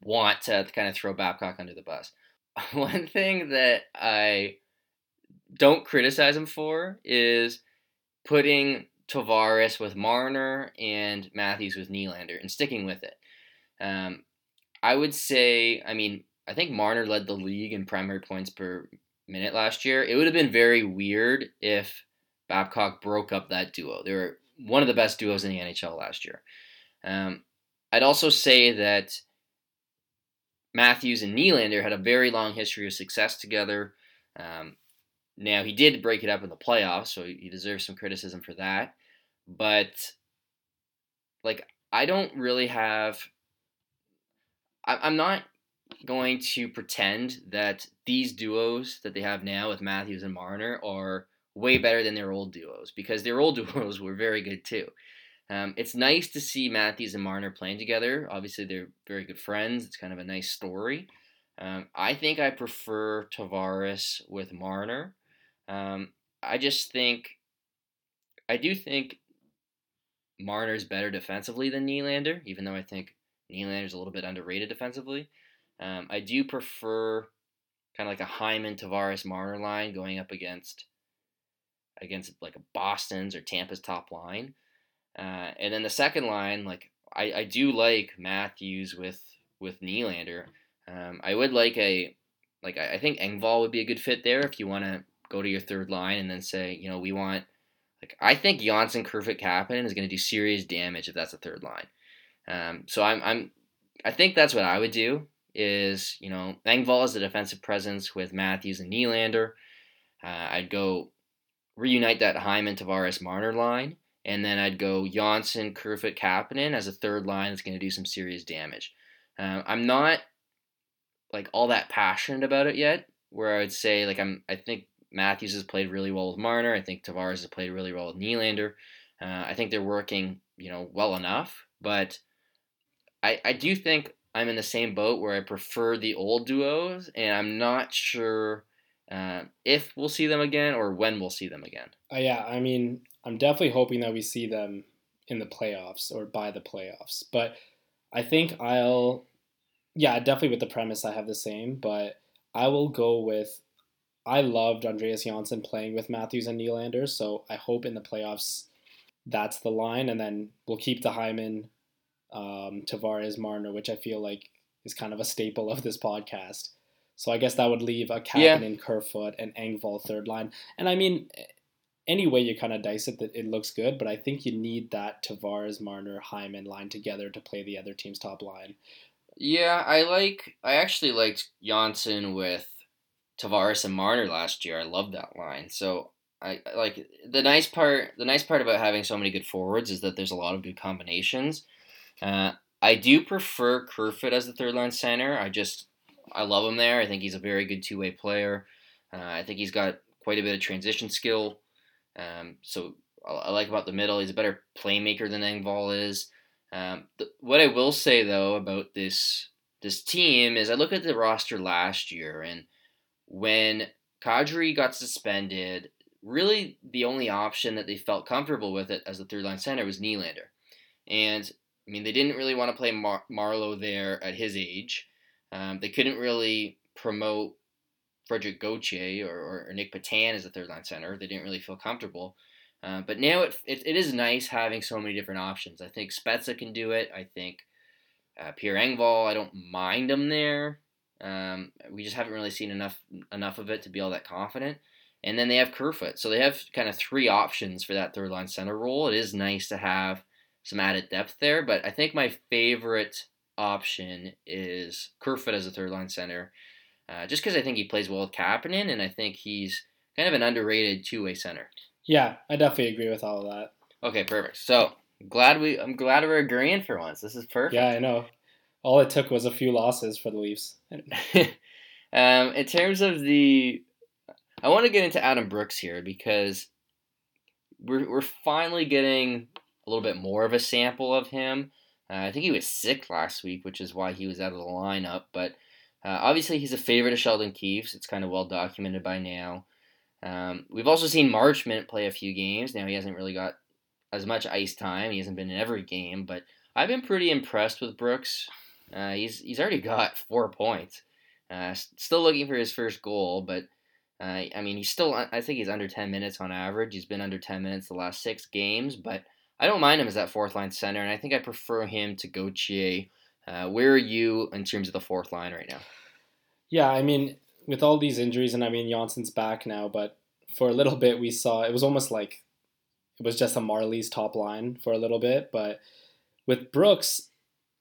Speaker 1: want to kind of throw Babcock under the bus. One thing that I don't criticize him for is putting Tavares with Marner and Matthews with Nylander and sticking with it. Um, I would say, I mean, I think Marner led the league in primary points per minute last year. It would have been very weird if Babcock broke up that duo. They were one of the best duos in the NHL last year. Um, I'd also say that Matthews and Nylander had a very long history of success together. Um, now he did break it up in the playoffs, so he deserves some criticism for that. But like, I don't really have. I, I'm not going to pretend that these duos that they have now with Matthews and Marner are way better than their old duos because their old duos were very good too. Um, it's nice to see Matthews and Marner playing together. Obviously, they're very good friends. It's kind of a nice story. Um, I think I prefer Tavares with Marner. Um, I just think, I do think Marner's better defensively than Nylander, even though I think Nylander's a little bit underrated defensively. Um, I do prefer kind of like a Hyman Tavares Marner line going up against against like a Boston's or Tampa's top line. Uh, and then the second line, like I, I do like Matthews with with Nylander. Um, I would like a like I, think Engvall would be a good fit there if you want to go to your third line and then say you know we want like I think Johnsson Kerfoot Kapanen is going to do serious damage if that's a third line. Um, so I'm I'm I think that's what I would do is you know Engvall is the defensive presence with Matthews and Nylander. Uh, I'd go reunite that Hyman Tavares Marner line and then I'd go Johnsson, Kerfoot, Kapanen as a third line that's going to do some serious damage. Um, I'm not like all that passionate about it yet. Where I'd say like I'm, I think Matthews has played really well with Marner. I think Tavares has played really well with Nylander. Uh, I think they're working, you know, well enough. But I, I do think I'm in the same boat where I prefer the old duos, and I'm not sure uh, if we'll see them again or when we'll see them again.
Speaker 2: Uh, yeah, I mean, I'm definitely hoping that we see them in the playoffs or by the playoffs. But I think I'll, yeah, definitely with the premise I have the same, but I will go with. I loved Andreas Johnsson playing with Matthews and Nylander, so I hope in the playoffs that's the line, and then we'll keep the Hyman, um, Tavares, Marner, which I feel like is kind of a staple of this podcast. So I guess that would leave a Kapanen, yeah. Kerfoot, and Engvall third line. And I mean, any way you kind of dice it, that it looks good. But I think you need that Tavares, Marner, Hyman line together to play the other team's top line.
Speaker 1: Yeah, I like. I actually liked Johnsson with Tavares and Marner last year. I love that line. So I like the nice part. The nice part about having so many good forwards is that there's a lot of good combinations. Uh, I do prefer Kerfoot as the third line center. I just I love him there. I think he's a very good two way player. Uh, I think he's got quite a bit of transition skill. Um, so I like about the middle. He's a better playmaker than Engvall is. Um, the, what I will say though about this this team is I look at the roster last year and when Kadri got suspended, really the only option that they felt comfortable with it as the third line center was Nylander. And I mean, they didn't really want to play Mar- Marleau there at his age. Um, they couldn't really promote Frederik Gauthier or, or, Nick Petan as a third line center. They didn't really feel comfortable. Uh, but now it, it, it is nice having so many different options. I think Spezza can do it. I think uh, Pierre Engvall, I don't mind him there. Um, we just haven't really seen enough enough of it to be all that confident. And then they have Kerfoot. So they have kind of three options for that third line center role. It is nice to have some added depth there, but I think my favorite option is Kerfoot as a third line center. Uh, just because I think he plays well with Kapanen, and I think he's kind of an underrated two way center.
Speaker 2: Yeah, I definitely agree with all of that.
Speaker 1: Okay, perfect. So glad we I'm glad we're agreeing for once. This is perfect.
Speaker 2: Yeah, I know. All it took was a few losses for the Leafs.
Speaker 1: um, in terms of the, I want to get into Adam Brooks here because we're we're finally getting a little bit more of a sample of him. Uh, I think he was sick last week, which is why he was out of the lineup. But uh, obviously, he's a favorite of Sheldon Keefe's. It's kind of well documented by now. Um, we've also seen Marchment play a few games. Now, he hasn't really got as much ice time. He hasn't been in every game, but I've been pretty impressed with Brooks. Uh, he's he's already got four points. Uh, still looking for his first goal, but uh, I mean, he's still. I think he's under ten minutes on average. He's been under ten minutes the last six games, but I don't mind him as that fourth line center, and I think I prefer him to Gauthier. Uh, where are you in terms of the fourth line right now?
Speaker 2: Yeah, I mean, with all these injuries, and I mean Johnsson's back now, but for a little bit we saw it was almost like it was just a Marlies top line for a little bit. But with Brooks,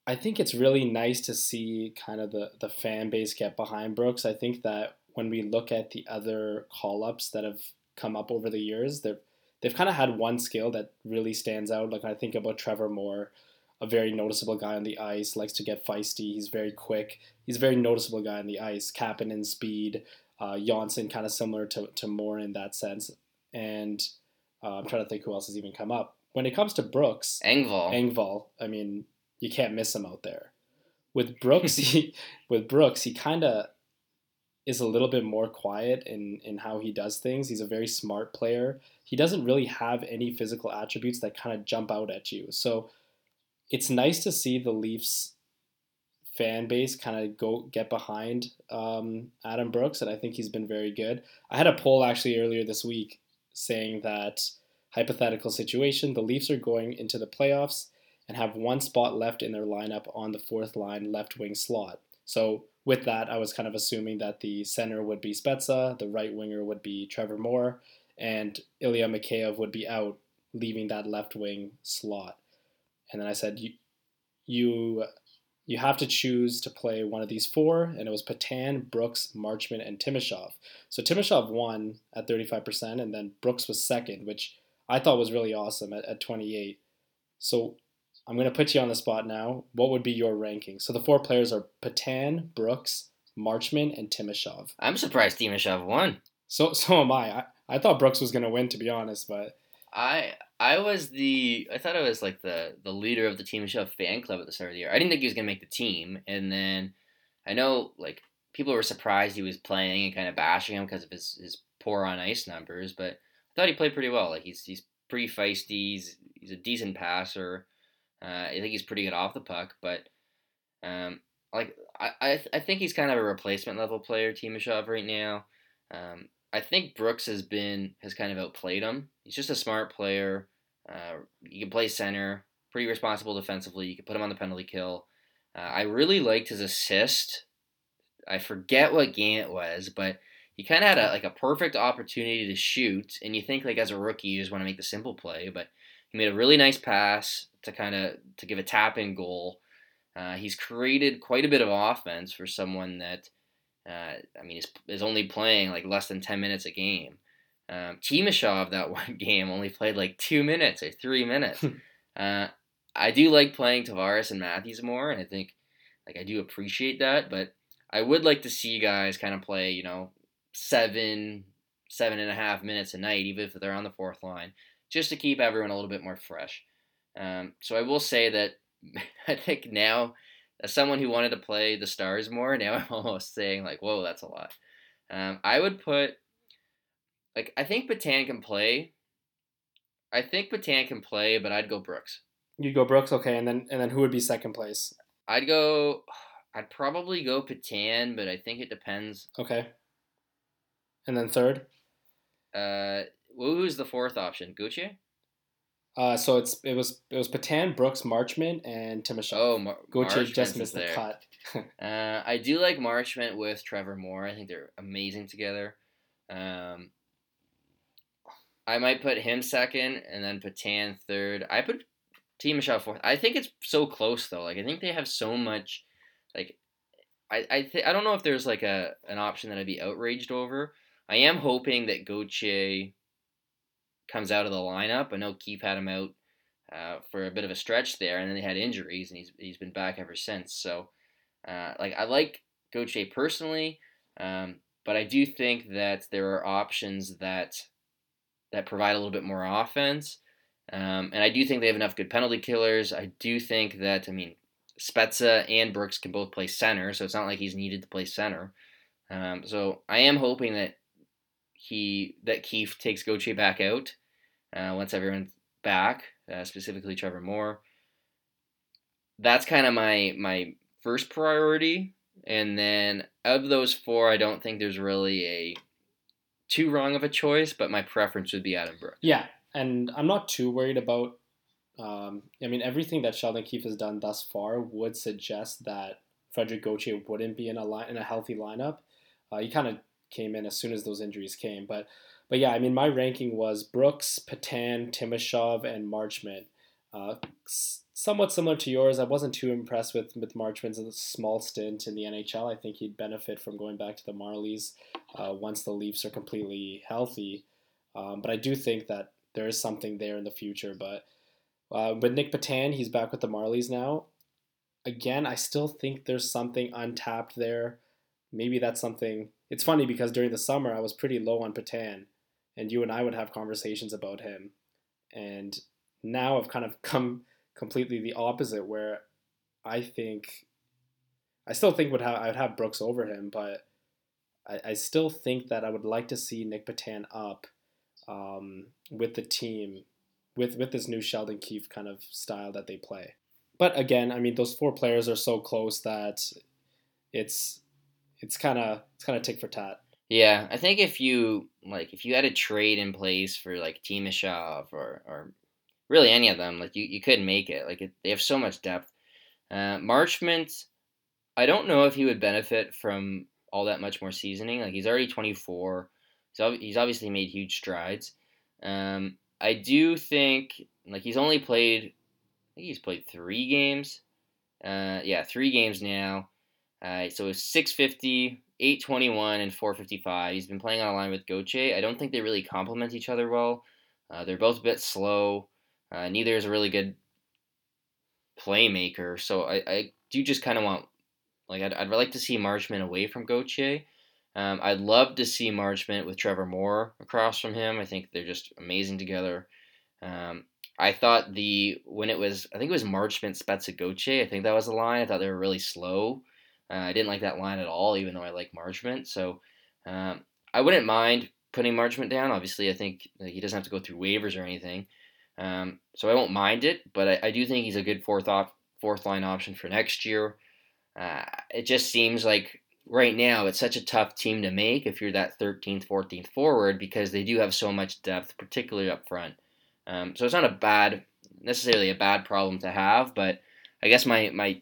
Speaker 2: I think it's really nice to see kind of the the fan base get behind Brooks. I think that when we look at the other call ups that have come up over the years, they've they've kind of had one skill that really stands out. Like I think about Trevor Moore, a very noticeable guy on the ice, likes to get feisty. He's very quick. He's a very noticeable guy on the ice. Kapanen speed. Uh, Johnsson kind of similar to, to Moore in that sense. And uh, I'm trying to think who else has even come up. When it comes to Brooks,
Speaker 1: Engvall.
Speaker 2: Engvall, I mean, you can't miss him out there. With Brooks, he, with Brooks, he kind of is a little bit more quiet in in how he does things. He's a very smart player. He doesn't really have any physical attributes that kind of jump out at you. So it's nice to see the Leafs fan base kind of go get behind um, Adam Brooks, and I think he's been very good. I had a poll actually earlier this week saying that hypothetical situation, the Leafs are going into the playoffs and have one spot left in their lineup on the fourth line left wing slot. So with that, I was kind of assuming that the center would be Spezza, the right winger would be Trevor Moore, and Ilya Mikheyev would be out, leaving that left wing slot. And then I said, you, you you have to choose to play one of these four, and it was Petan, Brooks, Marchment, and Timashov. So Timashov won at 35%, and then Brooks was second, which I thought was really awesome at, at 28. So I'm going to put you on the spot now. What would be your ranking? So the four players are Petan, Brooks, Marchment, and Timashov.
Speaker 1: I'm surprised Timashov won.
Speaker 2: So so am I. I, I thought Brooks was going to win, to be honest, but
Speaker 1: I I was the I thought I was like the the leader of the Team Timashov fan club at the start of the year. I didn't think he was gonna make the team, and then I know like people were surprised he was playing and kind of bashing him because of his, his poor on ice numbers, but I thought he played pretty well. Like he's he's pretty feisty. He's he's a decent passer. Uh, I think he's pretty good off the puck, but um, like I I, I think he's kind of a replacement level player, Timashov right now. Um, I think Brooks has been has kind of outplayed him. He's just a smart player. Uh, you can play center, pretty responsible defensively. You can put him on the penalty kill. Uh, I really liked his assist. I forget what game it was, but he kind of had a, like a perfect opportunity to shoot, and you think like as a rookie you just want to make the simple play, but he made a really nice pass to kind of to give a tap in goal. Uh, he's created quite a bit of offense for someone that uh, I mean, is, is only playing like less than 10 minutes a game. Um, Timashov, that one game, only played like two minutes or three minutes. uh, I do like playing Tavares and Matthews more, and I think like I do appreciate that, but I would like to see guys kind of play, you know, seven, seven and a half minutes a night, even if they're on the fourth line, just to keep everyone a little bit more fresh. Um, so I will say that I think now as someone who wanted to play the stars more, now I'm almost saying like, whoa, that's a lot. Um, I would put like I think Petan can play. I think Petan can play, but I'd go Brooks.
Speaker 2: You'd go Brooks, okay, and then and then who would be second place?
Speaker 1: I'd go. I'd probably go Petan, but I think it depends.
Speaker 2: Okay. And then third.
Speaker 1: Uh, who's the fourth option? Gucci.
Speaker 2: Uh, so it's it was it was Petan, Brooks, Marchment, and Timashov.
Speaker 1: Oh, Mar-
Speaker 2: Gauthier just missed the cut.
Speaker 1: uh, I do like Marchment with Trevor Moore. I think they're amazing together. Um, I might put him second, and then Petan third. I put Timashov fourth. I think it's so close though. Like I think they have so much. Like I I th- I don't know if there's like a an option that I'd be outraged over. I am hoping that Gauthier comes out of the lineup. I know Keefe had him out uh, for a bit of a stretch there, and then they had injuries, and he's he's been back ever since. So, uh, like I like Gauthier personally, um, but I do think that there are options that that provide a little bit more offense, um, and I do think they have enough good penalty killers. I do think that I mean Spezza and Brooks can both play center, so it's not like he's needed to play center. Um, so I am hoping that he that Keefe takes Gauthier back out uh, once everyone's back, uh, specifically Trevor Moore. That's kind of my my first priority, and then of those four, I don't think there's really a too wrong of a choice, but my preference would be Adam Brooks.
Speaker 2: Yeah, and I'm not too worried about. Um, I mean, everything that Sheldon Keefe has done thus far would suggest that Frederik Gauthier wouldn't be in a line in a healthy lineup. Uh, he kind of came in as soon as those injuries came, but but yeah, I mean my ranking was Brooks, Petan, Timashov, and Marchment. Uh, somewhat similar to yours. I wasn't too impressed with with Marchment's small stint in the NHL. I think he'd benefit from going back to the Marlies uh, once the Leafs are completely healthy. Um, but I do think that there is something there in the future. But uh, but Nick Petan, he's back with the Marlies now. Again, I still think there's something untapped there. Maybe that's something. It's funny because during the summer I was pretty low on Petan, and you and I would have conversations about him, and now I've kind of come completely the opposite where I think I still think would have I'd have Brooks over him, but I, I still think that I would like to see Nick Petan up um, with the team with with this new Sheldon Keefe kind of style that they play. But again, I mean those four players are so close that it's it's kind of it's kind of tick for tat.
Speaker 1: Yeah, I think if you like if you had a trade in place for like Timashov or or really any of them. Like you, you couldn't make it. Like it, they have so much depth. Uh, Marchment, I don't know if he would benefit from all that much more seasoning. Like he's already 24. So he's obviously made huge strides. Um, I do think like he's only played. I think he's played three games. Uh, yeah, three games now. Uh, so it's 650, 821, and 455. He's been playing on a line with Gauthier. I don't think they really complement each other well. Uh, they're both a bit slow. Uh, neither is a really good playmaker. So I, I do just kind of want, like, I'd, I'd like to see Marchment away from Gauthier. Um, I'd love to see Marchment with Trevor Moore across from him. I think they're just amazing together. Um, I thought the when it was I think it was Marchment Spezza Gauthier. I think that was the line. I thought they were really slow. Uh, I didn't like that line at all, even though I like Marchment. So um, I wouldn't mind putting Marchment down. Obviously, I think he doesn't have to go through waivers or anything. Um, so I won't mind it, but I, I, do think he's a good fourth op- fourth line option for next year. Uh, it just seems like right now it's such a tough team to make if you're that 13th, 14th forward because they do have so much depth, particularly up front. Um, so it's not a bad, necessarily a bad problem to have, but I guess my my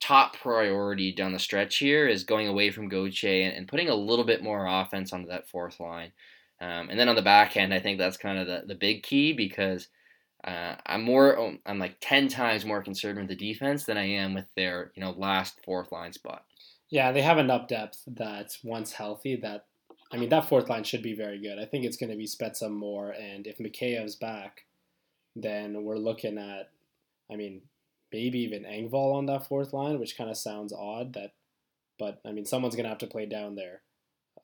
Speaker 1: top priority down the stretch here is going away from Gauthier and, and putting a little bit more offense onto that fourth line. Um, and then on the back end, I think that's kind of the, the big key because – uh, I'm more, oh, I'm like ten times more concerned with the defense than I am with their, you know, last fourth line spot.
Speaker 2: Yeah, they have enough depth that once healthy, that I mean, that fourth line should be very good. I think it's going to be Spezza Moore, and if Mikheyev's back, then we're looking at, I mean, maybe even Engvall on that fourth line, which kind of sounds odd. That, but I mean, someone's to have to play down there,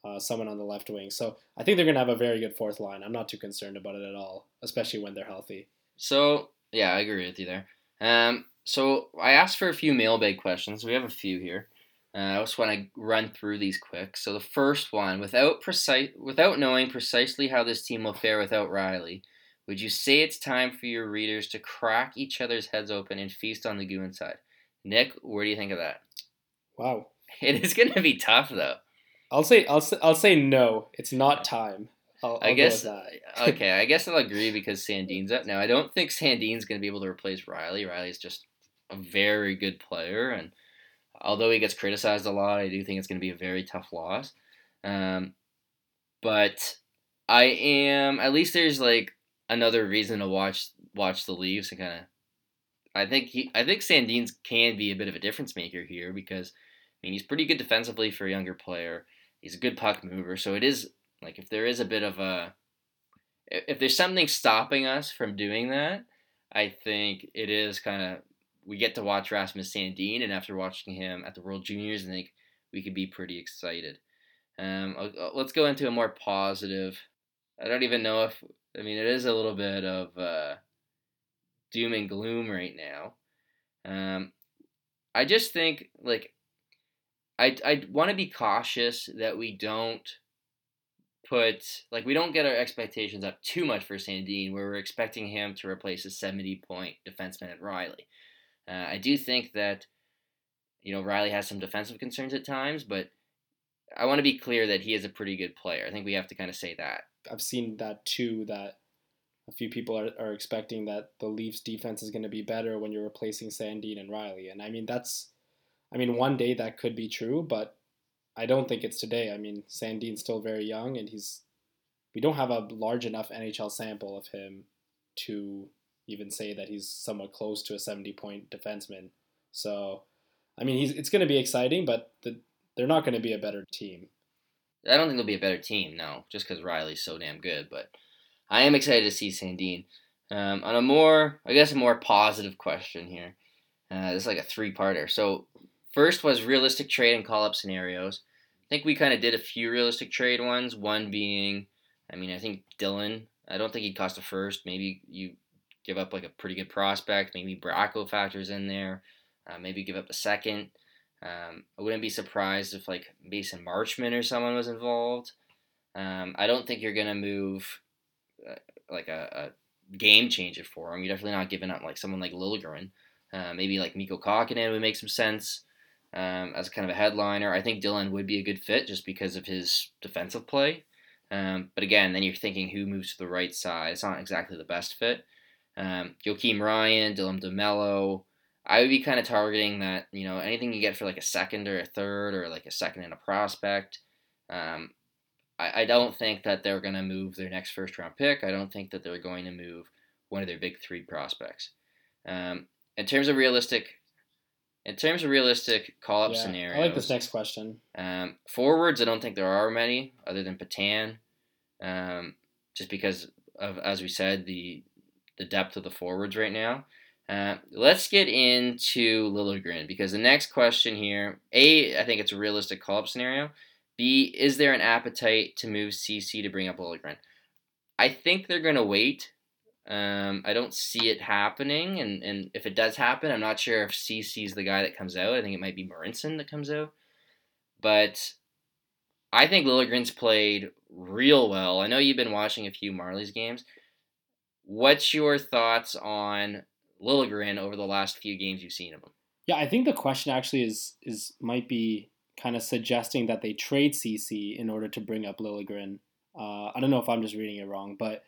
Speaker 2: uh, someone on the left wing. So I think they're to have a very good fourth line. I'm not too concerned about it at all, especially when they're healthy.
Speaker 1: So yeah, I agree with you there. Um, so I asked for a few mailbag questions. We have a few here. Uh, I just want to run through these quick. So the first one, without precise, without knowing precisely how this team will fare without Rielly, would you say it's time for your readers to crack each other's heads open and feast on the goo inside? Nick, where do you think of that?
Speaker 2: Wow,
Speaker 1: it is going to be tough though.
Speaker 2: I'll say I'll say, I'll say no. It's not time.
Speaker 1: I'll, I'll i guess okay. I guess I'll agree because Sandin's up now. I don't think Sandin's going to be able to replace Rielly. Rielly's just a very good player, and although he gets criticized a lot, I do think it's going to be a very tough loss. Um, but I am at least there's like another reason to watch watch the Leafs and kind of. I think he, I think Sandin's can be a bit of a difference maker here because I mean he's pretty good defensively for a younger player. He's a good puck mover, so it is like if there is a bit of a if there's something stopping us from doing that, I think it is kind of we get to watch Rasmus Sandin, and after watching him at the World Juniors, I think we could be pretty excited. Um, let's go into a more positive. I don't even know if I mean it is a little bit of uh, doom and gloom right now. Um, I just think like I I want to be cautious that we don't put like we don't get our expectations up too much for Sandin, where we're expecting him to replace a seventy point defenseman at Rielly. Uh, I do think that you know Rielly has some defensive concerns at times, but I want to be clear that he is a pretty good player. I think we have to kind of say that.
Speaker 2: I've seen that too. That a few people are, are expecting that the Leafs defense is going to be better when you're replacing Sandin and Rielly. and I mean that's, I mean one day that could be true, but I don't think it's today. I mean, Sandin's still very young, and he's we don't have a large enough NHL sample of him to even say that he's somewhat close to a 70 point defenseman. So, I mean, he's it's going to be exciting, but the, they're not going to be a better team.
Speaker 1: I don't think they'll be a better team, no, just because Rielly's so damn good. But I am excited to see Sandin. Um, on a more, I guess, a more positive question here. Uh, this is like a three-parter. So, first was realistic trade and call-up scenarios. I think we kind of did a few realistic trade ones. One being, I mean, I think Dillon. I don't think he'd cost a first. Maybe you give up like a pretty good prospect. Maybe Bracco factors in there. Uh, maybe give up a second. Um, I wouldn't be surprised if like Mason Marchment or someone was involved. Um, I don't think you're gonna move uh, like a, a, game changer for him. You're definitely not giving up like someone like Liljegren. Uh, maybe like Mikko Kahkonen would make some sense um, as kind of a headliner. I think Dillon would be a good fit just because of his defensive play. Um, but again, then you're thinking who moves to the right side. It's not exactly the best fit. Um, Joakim Ryan, Dylan DeMello, I would be kind of targeting that, you know, anything you get for like a second or a third or like a second and a prospect. Um, I, I don't think that they're going to move their next first round pick. I don't think that they're going to move one of their big three prospects. Um, in terms of realistic, in terms of realistic call up yeah, scenarios,
Speaker 2: I like this next question.
Speaker 1: Um, forwards, I don't think there are many other than Petan, um, just because of as we said the the depth of the forwards right now. Uh, let's get into Liljegren because the next question here, A, I think it's a realistic call up scenario. B, is there an appetite to move Ceci to bring up Liljegren? I think they're going to wait. Um, I don't see it happening, and, and if it does happen, I'm not sure if Ceci's the guy that comes out. I think it might be Marincin that comes out. But I think Liljegren's played real well. I know you've been watching a few Marlies games. What's your thoughts on Liljegren over the last few games you've seen of him.
Speaker 2: Yeah, I think the question actually is is might be kind of suggesting that they trade Ceci in order to bring up Liljegren. Uh, I don't know if I'm just reading it wrong, but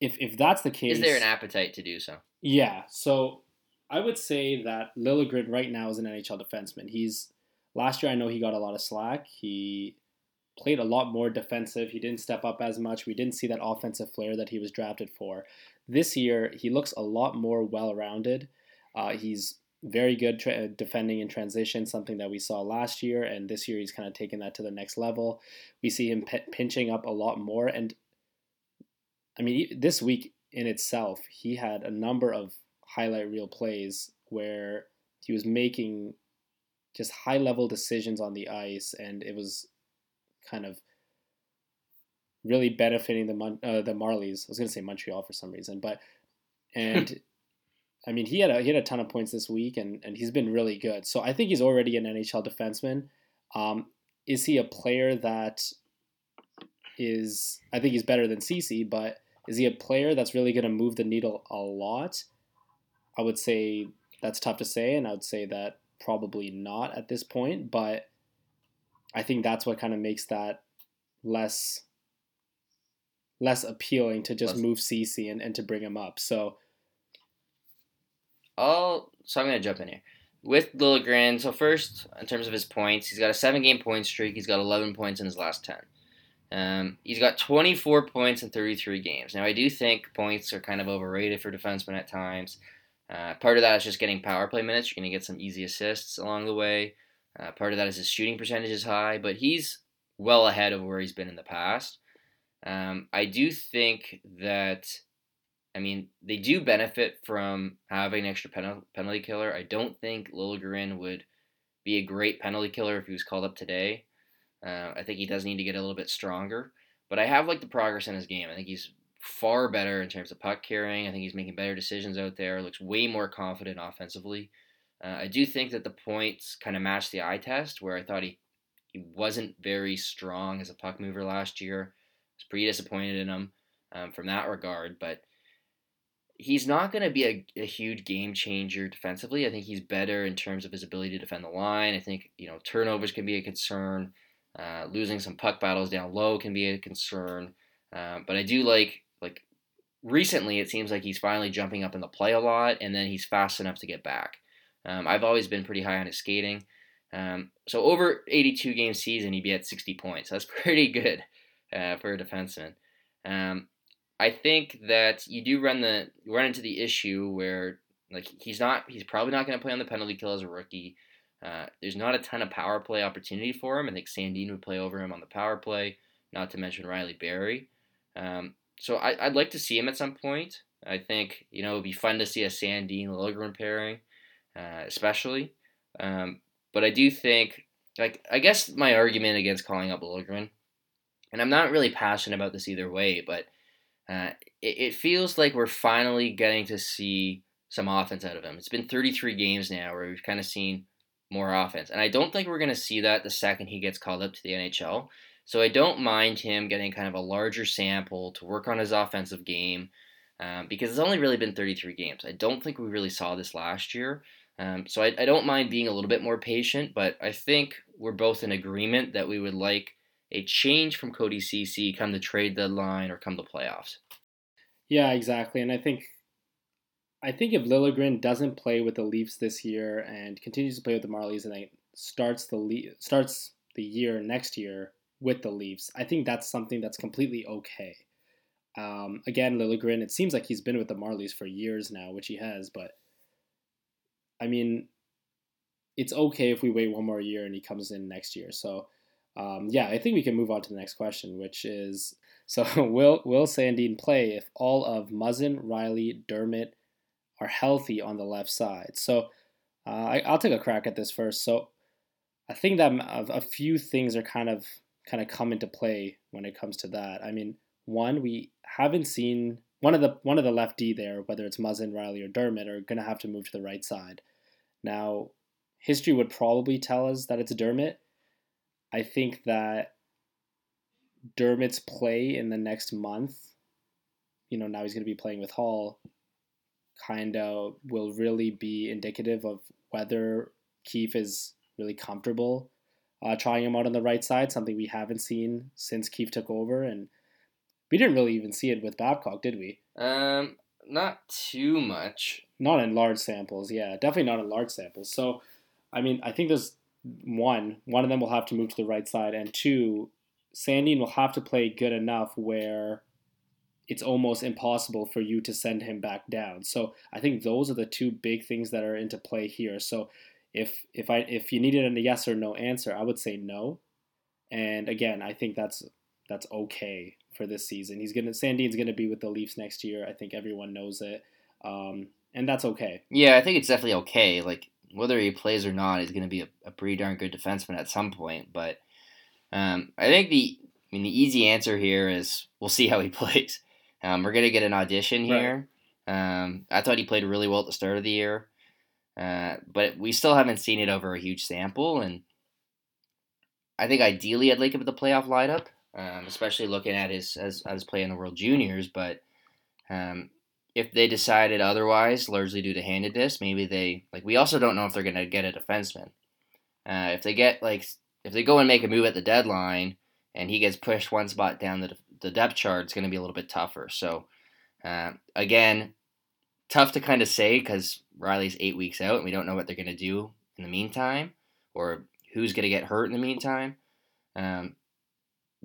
Speaker 2: if if that's the case,
Speaker 1: is there an appetite to do so?
Speaker 2: Yeah, so I would say that Liljegren right now is an NHL defenseman. He's last year I know he got a lot of slack. He played a lot more defensive. He didn't step up as much. We didn't see that offensive flair that he was drafted for. This year, he looks a lot more well rounded. Uh, he's very good tra- defending in transition, something that we saw last year, and this year he's kind of taken that to the next level. We see him p- pinching up a lot more, and I mean, this week in itself, he had a number of highlight reel plays where he was making just high level decisions on the ice, and it was kind of really benefiting the Mon- uh, the Marlies. I was going to say Montreal for some reason, but and I mean he had a he had a ton of points this week, and and he's been really good. So I think he's already an NHL defenseman. Um, is he a player that is? I think he's better than Ceci, but is he a player that's really going to move the needle a lot? I would say that's tough to say, and I would say that probably not at this point. But I think that's what kind of makes that less less appealing to just less. move Ceci and, and to bring him up. So
Speaker 1: I'll so I'm gonna jump in here. With Liljegren, so first in terms of his points, he's got a seven game point streak, he's got eleven points in his last ten. Um, he's got 24 points in 33 games. Now, I do think points are kind of overrated for defensemen at times. Uh, part of that is just getting power play minutes. You're going to get some easy assists along the way. Uh, part of that is his shooting percentage is high, but he's well ahead of where he's been in the past. Um, I do think that, I mean, they do benefit from having an extra pen- penalty killer. I don't think Liljegren would be a great penalty killer if he was called up today. Uh, I think he does need to get a little bit stronger. But I have like the progress in his game. I think he's far better in terms of puck carrying. I think he's making better decisions out there. Looks way more confident offensively. Uh, I do think that the points kind of match the eye test, where I thought he he wasn't very strong as a puck mover last year was pretty disappointed in him um, from that regard. But he's not going to be a, a, huge game changer defensively. I think he's better in terms of his ability to defend the line. I think you know turnovers can be a concern. Uh, losing some puck battles down low can be a concern. Um, but I do like like recently it seems like he's finally jumping up in the play a lot, and then he's fast enough to get back. Um, I've always been pretty high on his skating. Um, so over 82 game season, he'd be at 60 points. That's pretty good uh, for a defenseman. Um, I think that you do run the run into the issue where like he's not he's probably not going to play on the penalty kill as a rookie. Uh, there's not a ton of power play opportunity for him. I think Sandin would play over him on the power play, not to mention Rielly Barrie. Um, so I, would like to see him at some point. I think you know it'd be fun to see a Sandin Liljegren pairing, uh, especially. Um, but I do think, like, I guess my argument against calling up Liljegren, and I'm not really passionate about this either way, but uh, it, it feels like we're finally getting to see some offense out of him. It's been 33 games now where we've kind of seen more offense. And I don't think we're going to see that the second he gets called up to the NHL. So I don't mind him getting kind of a larger sample to work on his offensive game um, because it's only really been 33 games. I don't think we really saw this last year. Um, so I, I don't mind being a little bit more patient, but I think we're both in agreement that we would like a change from Cody Ceci come the trade deadline or come the playoffs.
Speaker 2: Yeah, exactly. And I think I think if Liljegren doesn't play with the Leafs this year and continues to play with the Marlies and starts the Le- starts the year next year with the Leafs, I think that's something that's completely okay. Um, again, Liljegren, it seems like he's been with the Marlies for years now, which he has, but I mean, it's okay if we wait one more year and he comes in next year. So, um, yeah, I think we can move on to the next question, which is so will will Sandin play if all of Muzzin, Rielly, Dermott are healthy on the left side? So, uh, I, I'll take a crack at this first. So, I think that a few things are kind of kind of come into play when it comes to that. I mean, one, we haven't seen one of the one of the left D there, whether it's Muzzin, Rielly, or Dermott, are going to have to move to the right side. Now, history would probably tell us that it's Dermott. I think that Dermott's play in the next month, you know, now he's going to be playing with Holl, kind of will really be indicative of whether Keefe is really comfortable uh, trying him out on the right side, something we haven't seen since Keefe took over. And we didn't really even see it with Babcock, did we?
Speaker 1: Um, not too much.
Speaker 2: Not in large samples, yeah, definitely not in large samples. So, I mean, I think there's one, one of them will have to move to the right side, and two, Sandin will have to play good enough where it's almost impossible for you to send him back down. So I think those are the two big things that are into play here. So if if I if you needed a yes or no answer, I would say no. And again, I think that's that's okay for this season. He's gonna Sandin's gonna be with the Leafs next year. I think everyone knows it, um, and that's okay.
Speaker 1: Yeah, I think it's definitely okay. Like whether he plays or not, he's gonna be a, a pretty darn good defenseman at some point. But um, I think the I mean the easy answer here is we'll see how he plays. Um, we're gonna get an audition here. Right. Um, I thought he played really well at the start of the year, uh, but we still haven't seen it over a huge sample. And I think ideally I'd like him at the playoff lineup um, especially looking at his as, as play in the World Juniors. But um, if they decided otherwise, largely due to handedness, maybe they like. We also don't know if they're going to get a defenseman. Uh, if they get like if they go and make a move at the deadline and he gets pushed one spot down the the depth chart, it's going to be a little bit tougher. So uh, again, tough to kind of say because Rielly's eight weeks out and we don't know what they're going to do in the meantime or who's going to get hurt in the meantime. Um,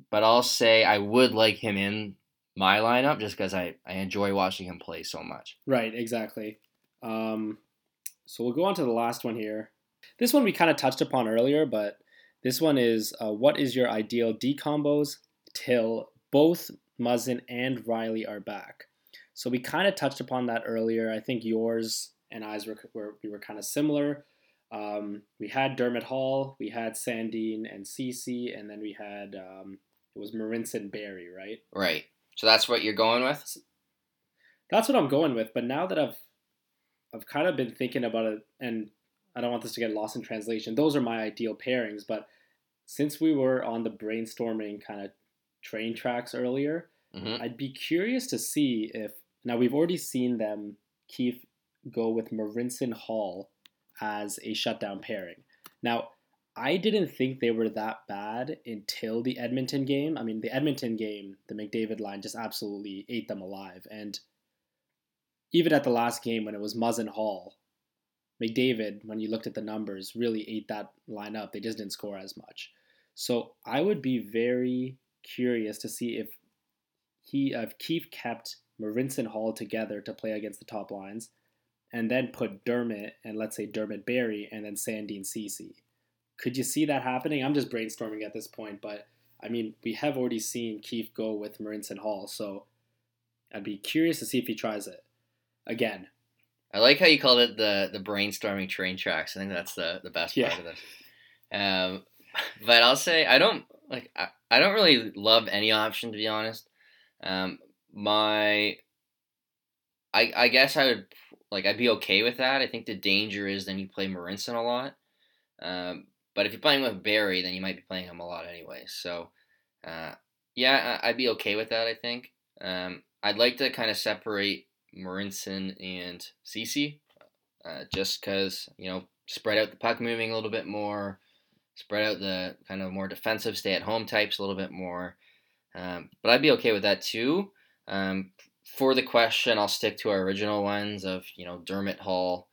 Speaker 1: but I'll say I would like him in my lineup just because I, I enjoy watching him play so much.
Speaker 2: Right, exactly. Um, so we'll go on to the last one here. This one we kind of touched upon earlier, but this one is uh, what is your ideal D combos till both Muzzin and Rielly are back? So we kind of touched upon that earlier. I think yours and I's were, were we were kind of similar. Um, we had Dermott Holl, we had Sandin and Ceci, and then we had um, it was Marincin Barrie, right?
Speaker 1: Right. So that's what you're going with.
Speaker 2: That's what I'm going with. But now that I've I've kind of been thinking about it, and I don't want this to get lost in translation. Those are my ideal pairings, but since we were on the brainstorming kind of train tracks earlier, mm-hmm. I'd be curious to see if now we've already seen them Keefe go with Marincin Holl as a shutdown pairing. Now, I didn't think they were that bad until the Edmonton game. I mean, the Edmonton game, the McDavid line just absolutely ate them alive. And even at the last game when it was Muzzin Holl, McDavid, when you looked at the numbers, really ate that line up. They just didn't score as much. So I would be very curious to see if he if Keefe kept Marincin Holl together to play against the top lines, and then put Dermott and let's say Dermott Barrie and then Sandin Ceci. Could you see that happening? I'm just brainstorming at this point, but I mean we have already seen Keefe go with Marincin Holl, so I'd be curious to see if he tries it again.
Speaker 1: I like how you called it the the brainstorming train tracks. I think that's the the best part of this. Um, but I'll say I don't like I, I don't really love any option to be honest. Um, my I I guess I would like I'd be okay with that. I think the danger is then you play Marincin a lot. Um, but if you're playing with Barrie, then you might be playing him a lot anyway. So, uh, yeah, I'd be okay with that. I think. Um, I'd like to kind of separate Marincin and Ceci, uh, just because you know spread out the puck moving a little bit more, spread out the kind of more defensive stay at home types a little bit more. Um, but I'd be okay with that too. Um, for the question, I'll stick to our original ones of you know Dermott Holl.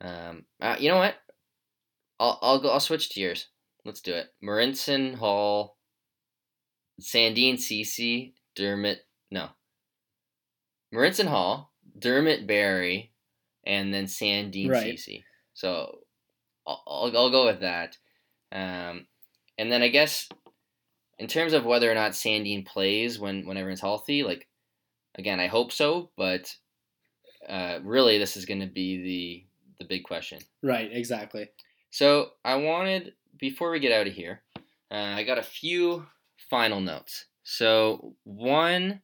Speaker 1: Um, uh, you know what? I'll I'll go. I'll switch to yours. Let's do it. Marincin Holl, Sandin Ceci, Dermott. No. Marincin Holl, Dermott Barrie, and then Sandin
Speaker 2: Right.
Speaker 1: Ceci. So I'll, I'll, I'll go with that. Um, and then I guess in terms of whether or not Sandin plays when when everyone's healthy, like again, I hope so, but uh, really this is going to be the the big question.
Speaker 2: Right, exactly.
Speaker 1: So I wanted before we get out of here, uh, I got a few final notes. So one,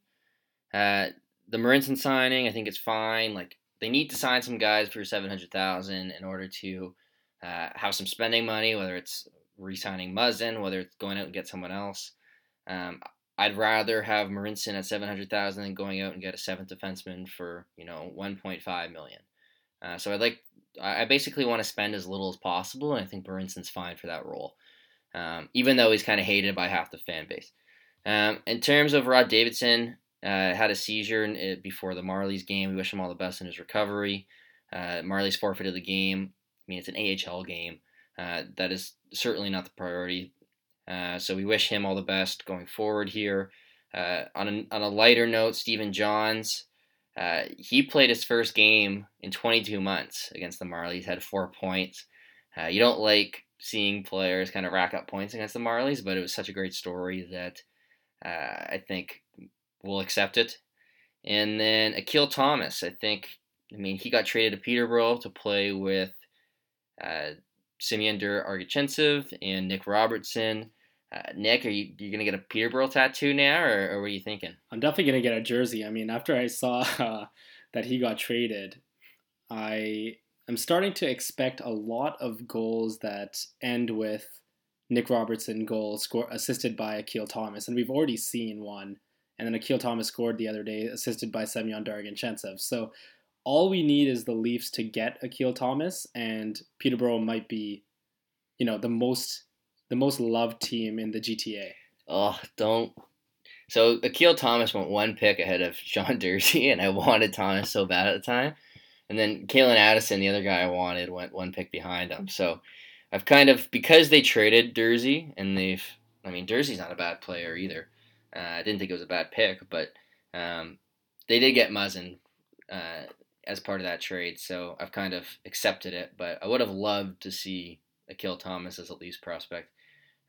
Speaker 1: uh, the Marincin signing, I think it's fine. Like they need to sign some guys for seven hundred thousand in order to uh, have some spending money, whether it's re-signing Muzzin, whether it's going out and get someone else. Um, I'd rather have Marincin at seven hundred thousand than going out and get a seventh defenseman for you know one point five million. Uh, so I'd like I basically want to spend as little as possible, and I think Marincin's fine for that role, um, even though he's kind of hated by half the fan base. Um, in terms of Rob Davison, uh, had a seizure uh, before the Marlies game. We wish him all the best in his recovery. Uh, Marlies forfeited the game. I mean, it's an AHL game. Uh, that is certainly not the priority. Uh, so we wish him all the best going forward here. Uh, on, a, on a lighter note, Stephen Johns, uh, he played his first game in 22 months against the Marlies, had four points. Uh, you don't like seeing players kind of rack up points against the Marlies, but it was such a great story that uh, I think we'll accept it. And then Akil Thomas, I think, I mean, he got traded to Peterborough to play with uh, Semyon Der-Arguchintsev and Nick Robertson. Uh, Nick, are you you gonna get a Peterborough tattoo now, or, or what are you thinking?
Speaker 2: I'm definitely gonna get a jersey. I mean, after I saw uh, that he got traded, I am starting to expect a lot of goals that end with Nick Robertson goal score assisted by Akil Thomas, and we've already seen one. And then Akil Thomas scored the other day, assisted by Semyon Der-Arguchintsev. So all we need is the Leafs to get Akil Thomas, and Peterborough might be, you know, the most the most loved team in the GTA.
Speaker 1: Oh, don't. So Akil Thomas went one pick ahead of Sean Durzi, and I wanted Thomas so bad at the time. And then Calen Addison, the other guy I wanted, went one pick behind him. So I've kind of because they traded Durzi, and they've. I mean, Durzi's not a bad player either. Uh, I didn't think it was a bad pick, but um, they did get Muzzin uh, as part of that trade, so I've kind of accepted it. But I would have loved to see Akil Thomas as a Leafs prospect.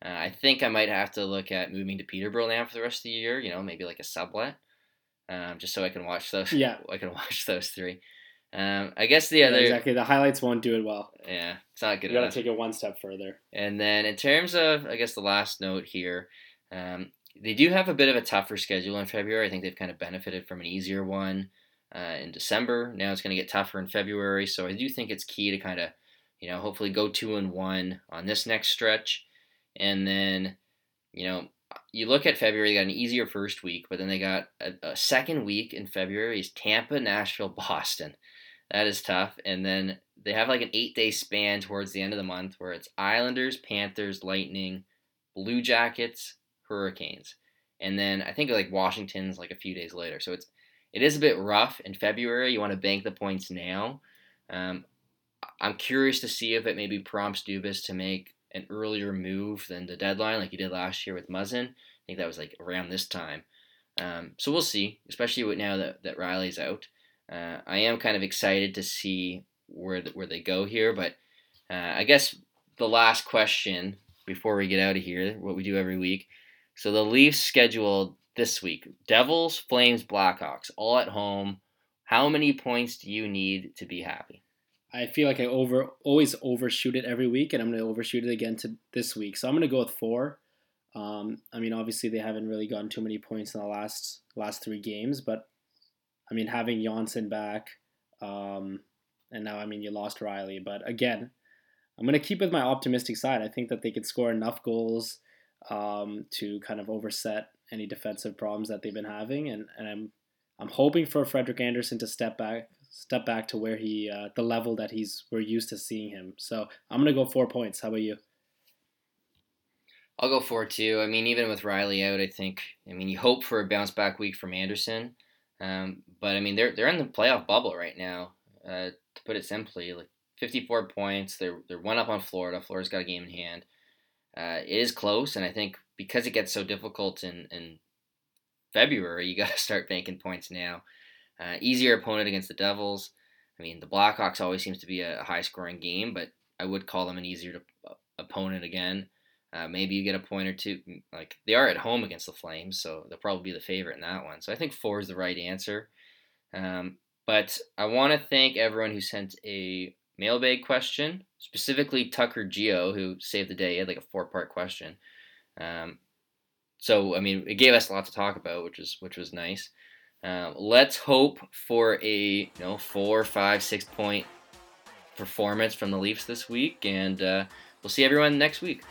Speaker 1: Uh, I think I might have to look at moving to Peterborough now for the rest of the year. You know, maybe like a sublet, um, just so I can watch those.
Speaker 2: Yeah.
Speaker 1: I can watch those three. Um, I guess the
Speaker 2: Yeah,
Speaker 1: other,
Speaker 2: exactly. The highlights won't do it well.
Speaker 1: yeah, it's not good
Speaker 2: You gotta
Speaker 1: enough.
Speaker 2: take it one step further.
Speaker 1: And then in terms of, I guess the last note here, um, they do have a bit of a tougher schedule in February. I think they've kind of benefited from an easier one uh, in December. Now it's going to get tougher in February. So I do think it's key to kind of, you know, hopefully go two and one on this next stretch, and then, you know, you look at February. They got an easier first week, but then they got a, a second week in February is Tampa, Nashville, Boston. That is tough. And then they have like an eight day span towards the end of the month where it's Islanders, Panthers, Lightning, Blue Jackets, Hurricanes. And then I think like Washington's like a few days later. So it's it is a bit rough in February. You want to bank the points now. Um, I'm curious to see if it maybe prompts Dubas to make an earlier move than the deadline, like he did last year with Muzzin. I think that was like around this time. Um, so we'll see, especially with now that, that Rielly's out. Uh, I am kind of excited to see where the, where they go here, but uh, I guess the last question before we get out of here, what we do every week. So the Leafs scheduled this week: Devils, Flames, Blackhawks, all at home. How many points do you need to be happy?
Speaker 2: I feel like I over always overshoot it every week, and I'm going to overshoot it again to this week. So I'm going to go with four. Um, I mean, obviously they haven't really gotten too many points in the last last three games, but I mean, having Johnsson back, um, and now I mean you lost Rielly, but again, I'm going to keep with my optimistic side. I think that they could score enough goals um, to kind of overset any defensive problems that they've been having, and, and I'm I'm hoping for Frederik Andersen to step back step back to where he uh, the level that he's we're used to seeing him. So I'm gonna go four points. How about you?
Speaker 1: I'll go four too. I mean, even with Rielly out, I think I mean you hope for a bounce back week from Andersen, um, but I mean they're they're in the playoff bubble right now. Uh, to put it simply, like 54 points. They're they're one up on Florida. Florida's got a game in hand. Uh, it is close, and I think because it gets so difficult in in February, you got to start banking points now. Uh, easier opponent against the Devils. I mean, the Blackhawks always seems to be a high scoring game, but I would call them an easier to, uh, opponent again. Uh, maybe you get a point or two. Like they are at home against the Flames, so they'll probably be the favorite in that one. So I think four is the right answer. Um, but I want to thank everyone who sent a mailbag question, specifically Tucker Geo, who saved the day. He had like a four part question. Um, so I mean, it gave us a lot to talk about, which was which was nice. Uh, let's hope for a you know four, five, six point performance from the Leafs this week, and uh, we'll see everyone next week.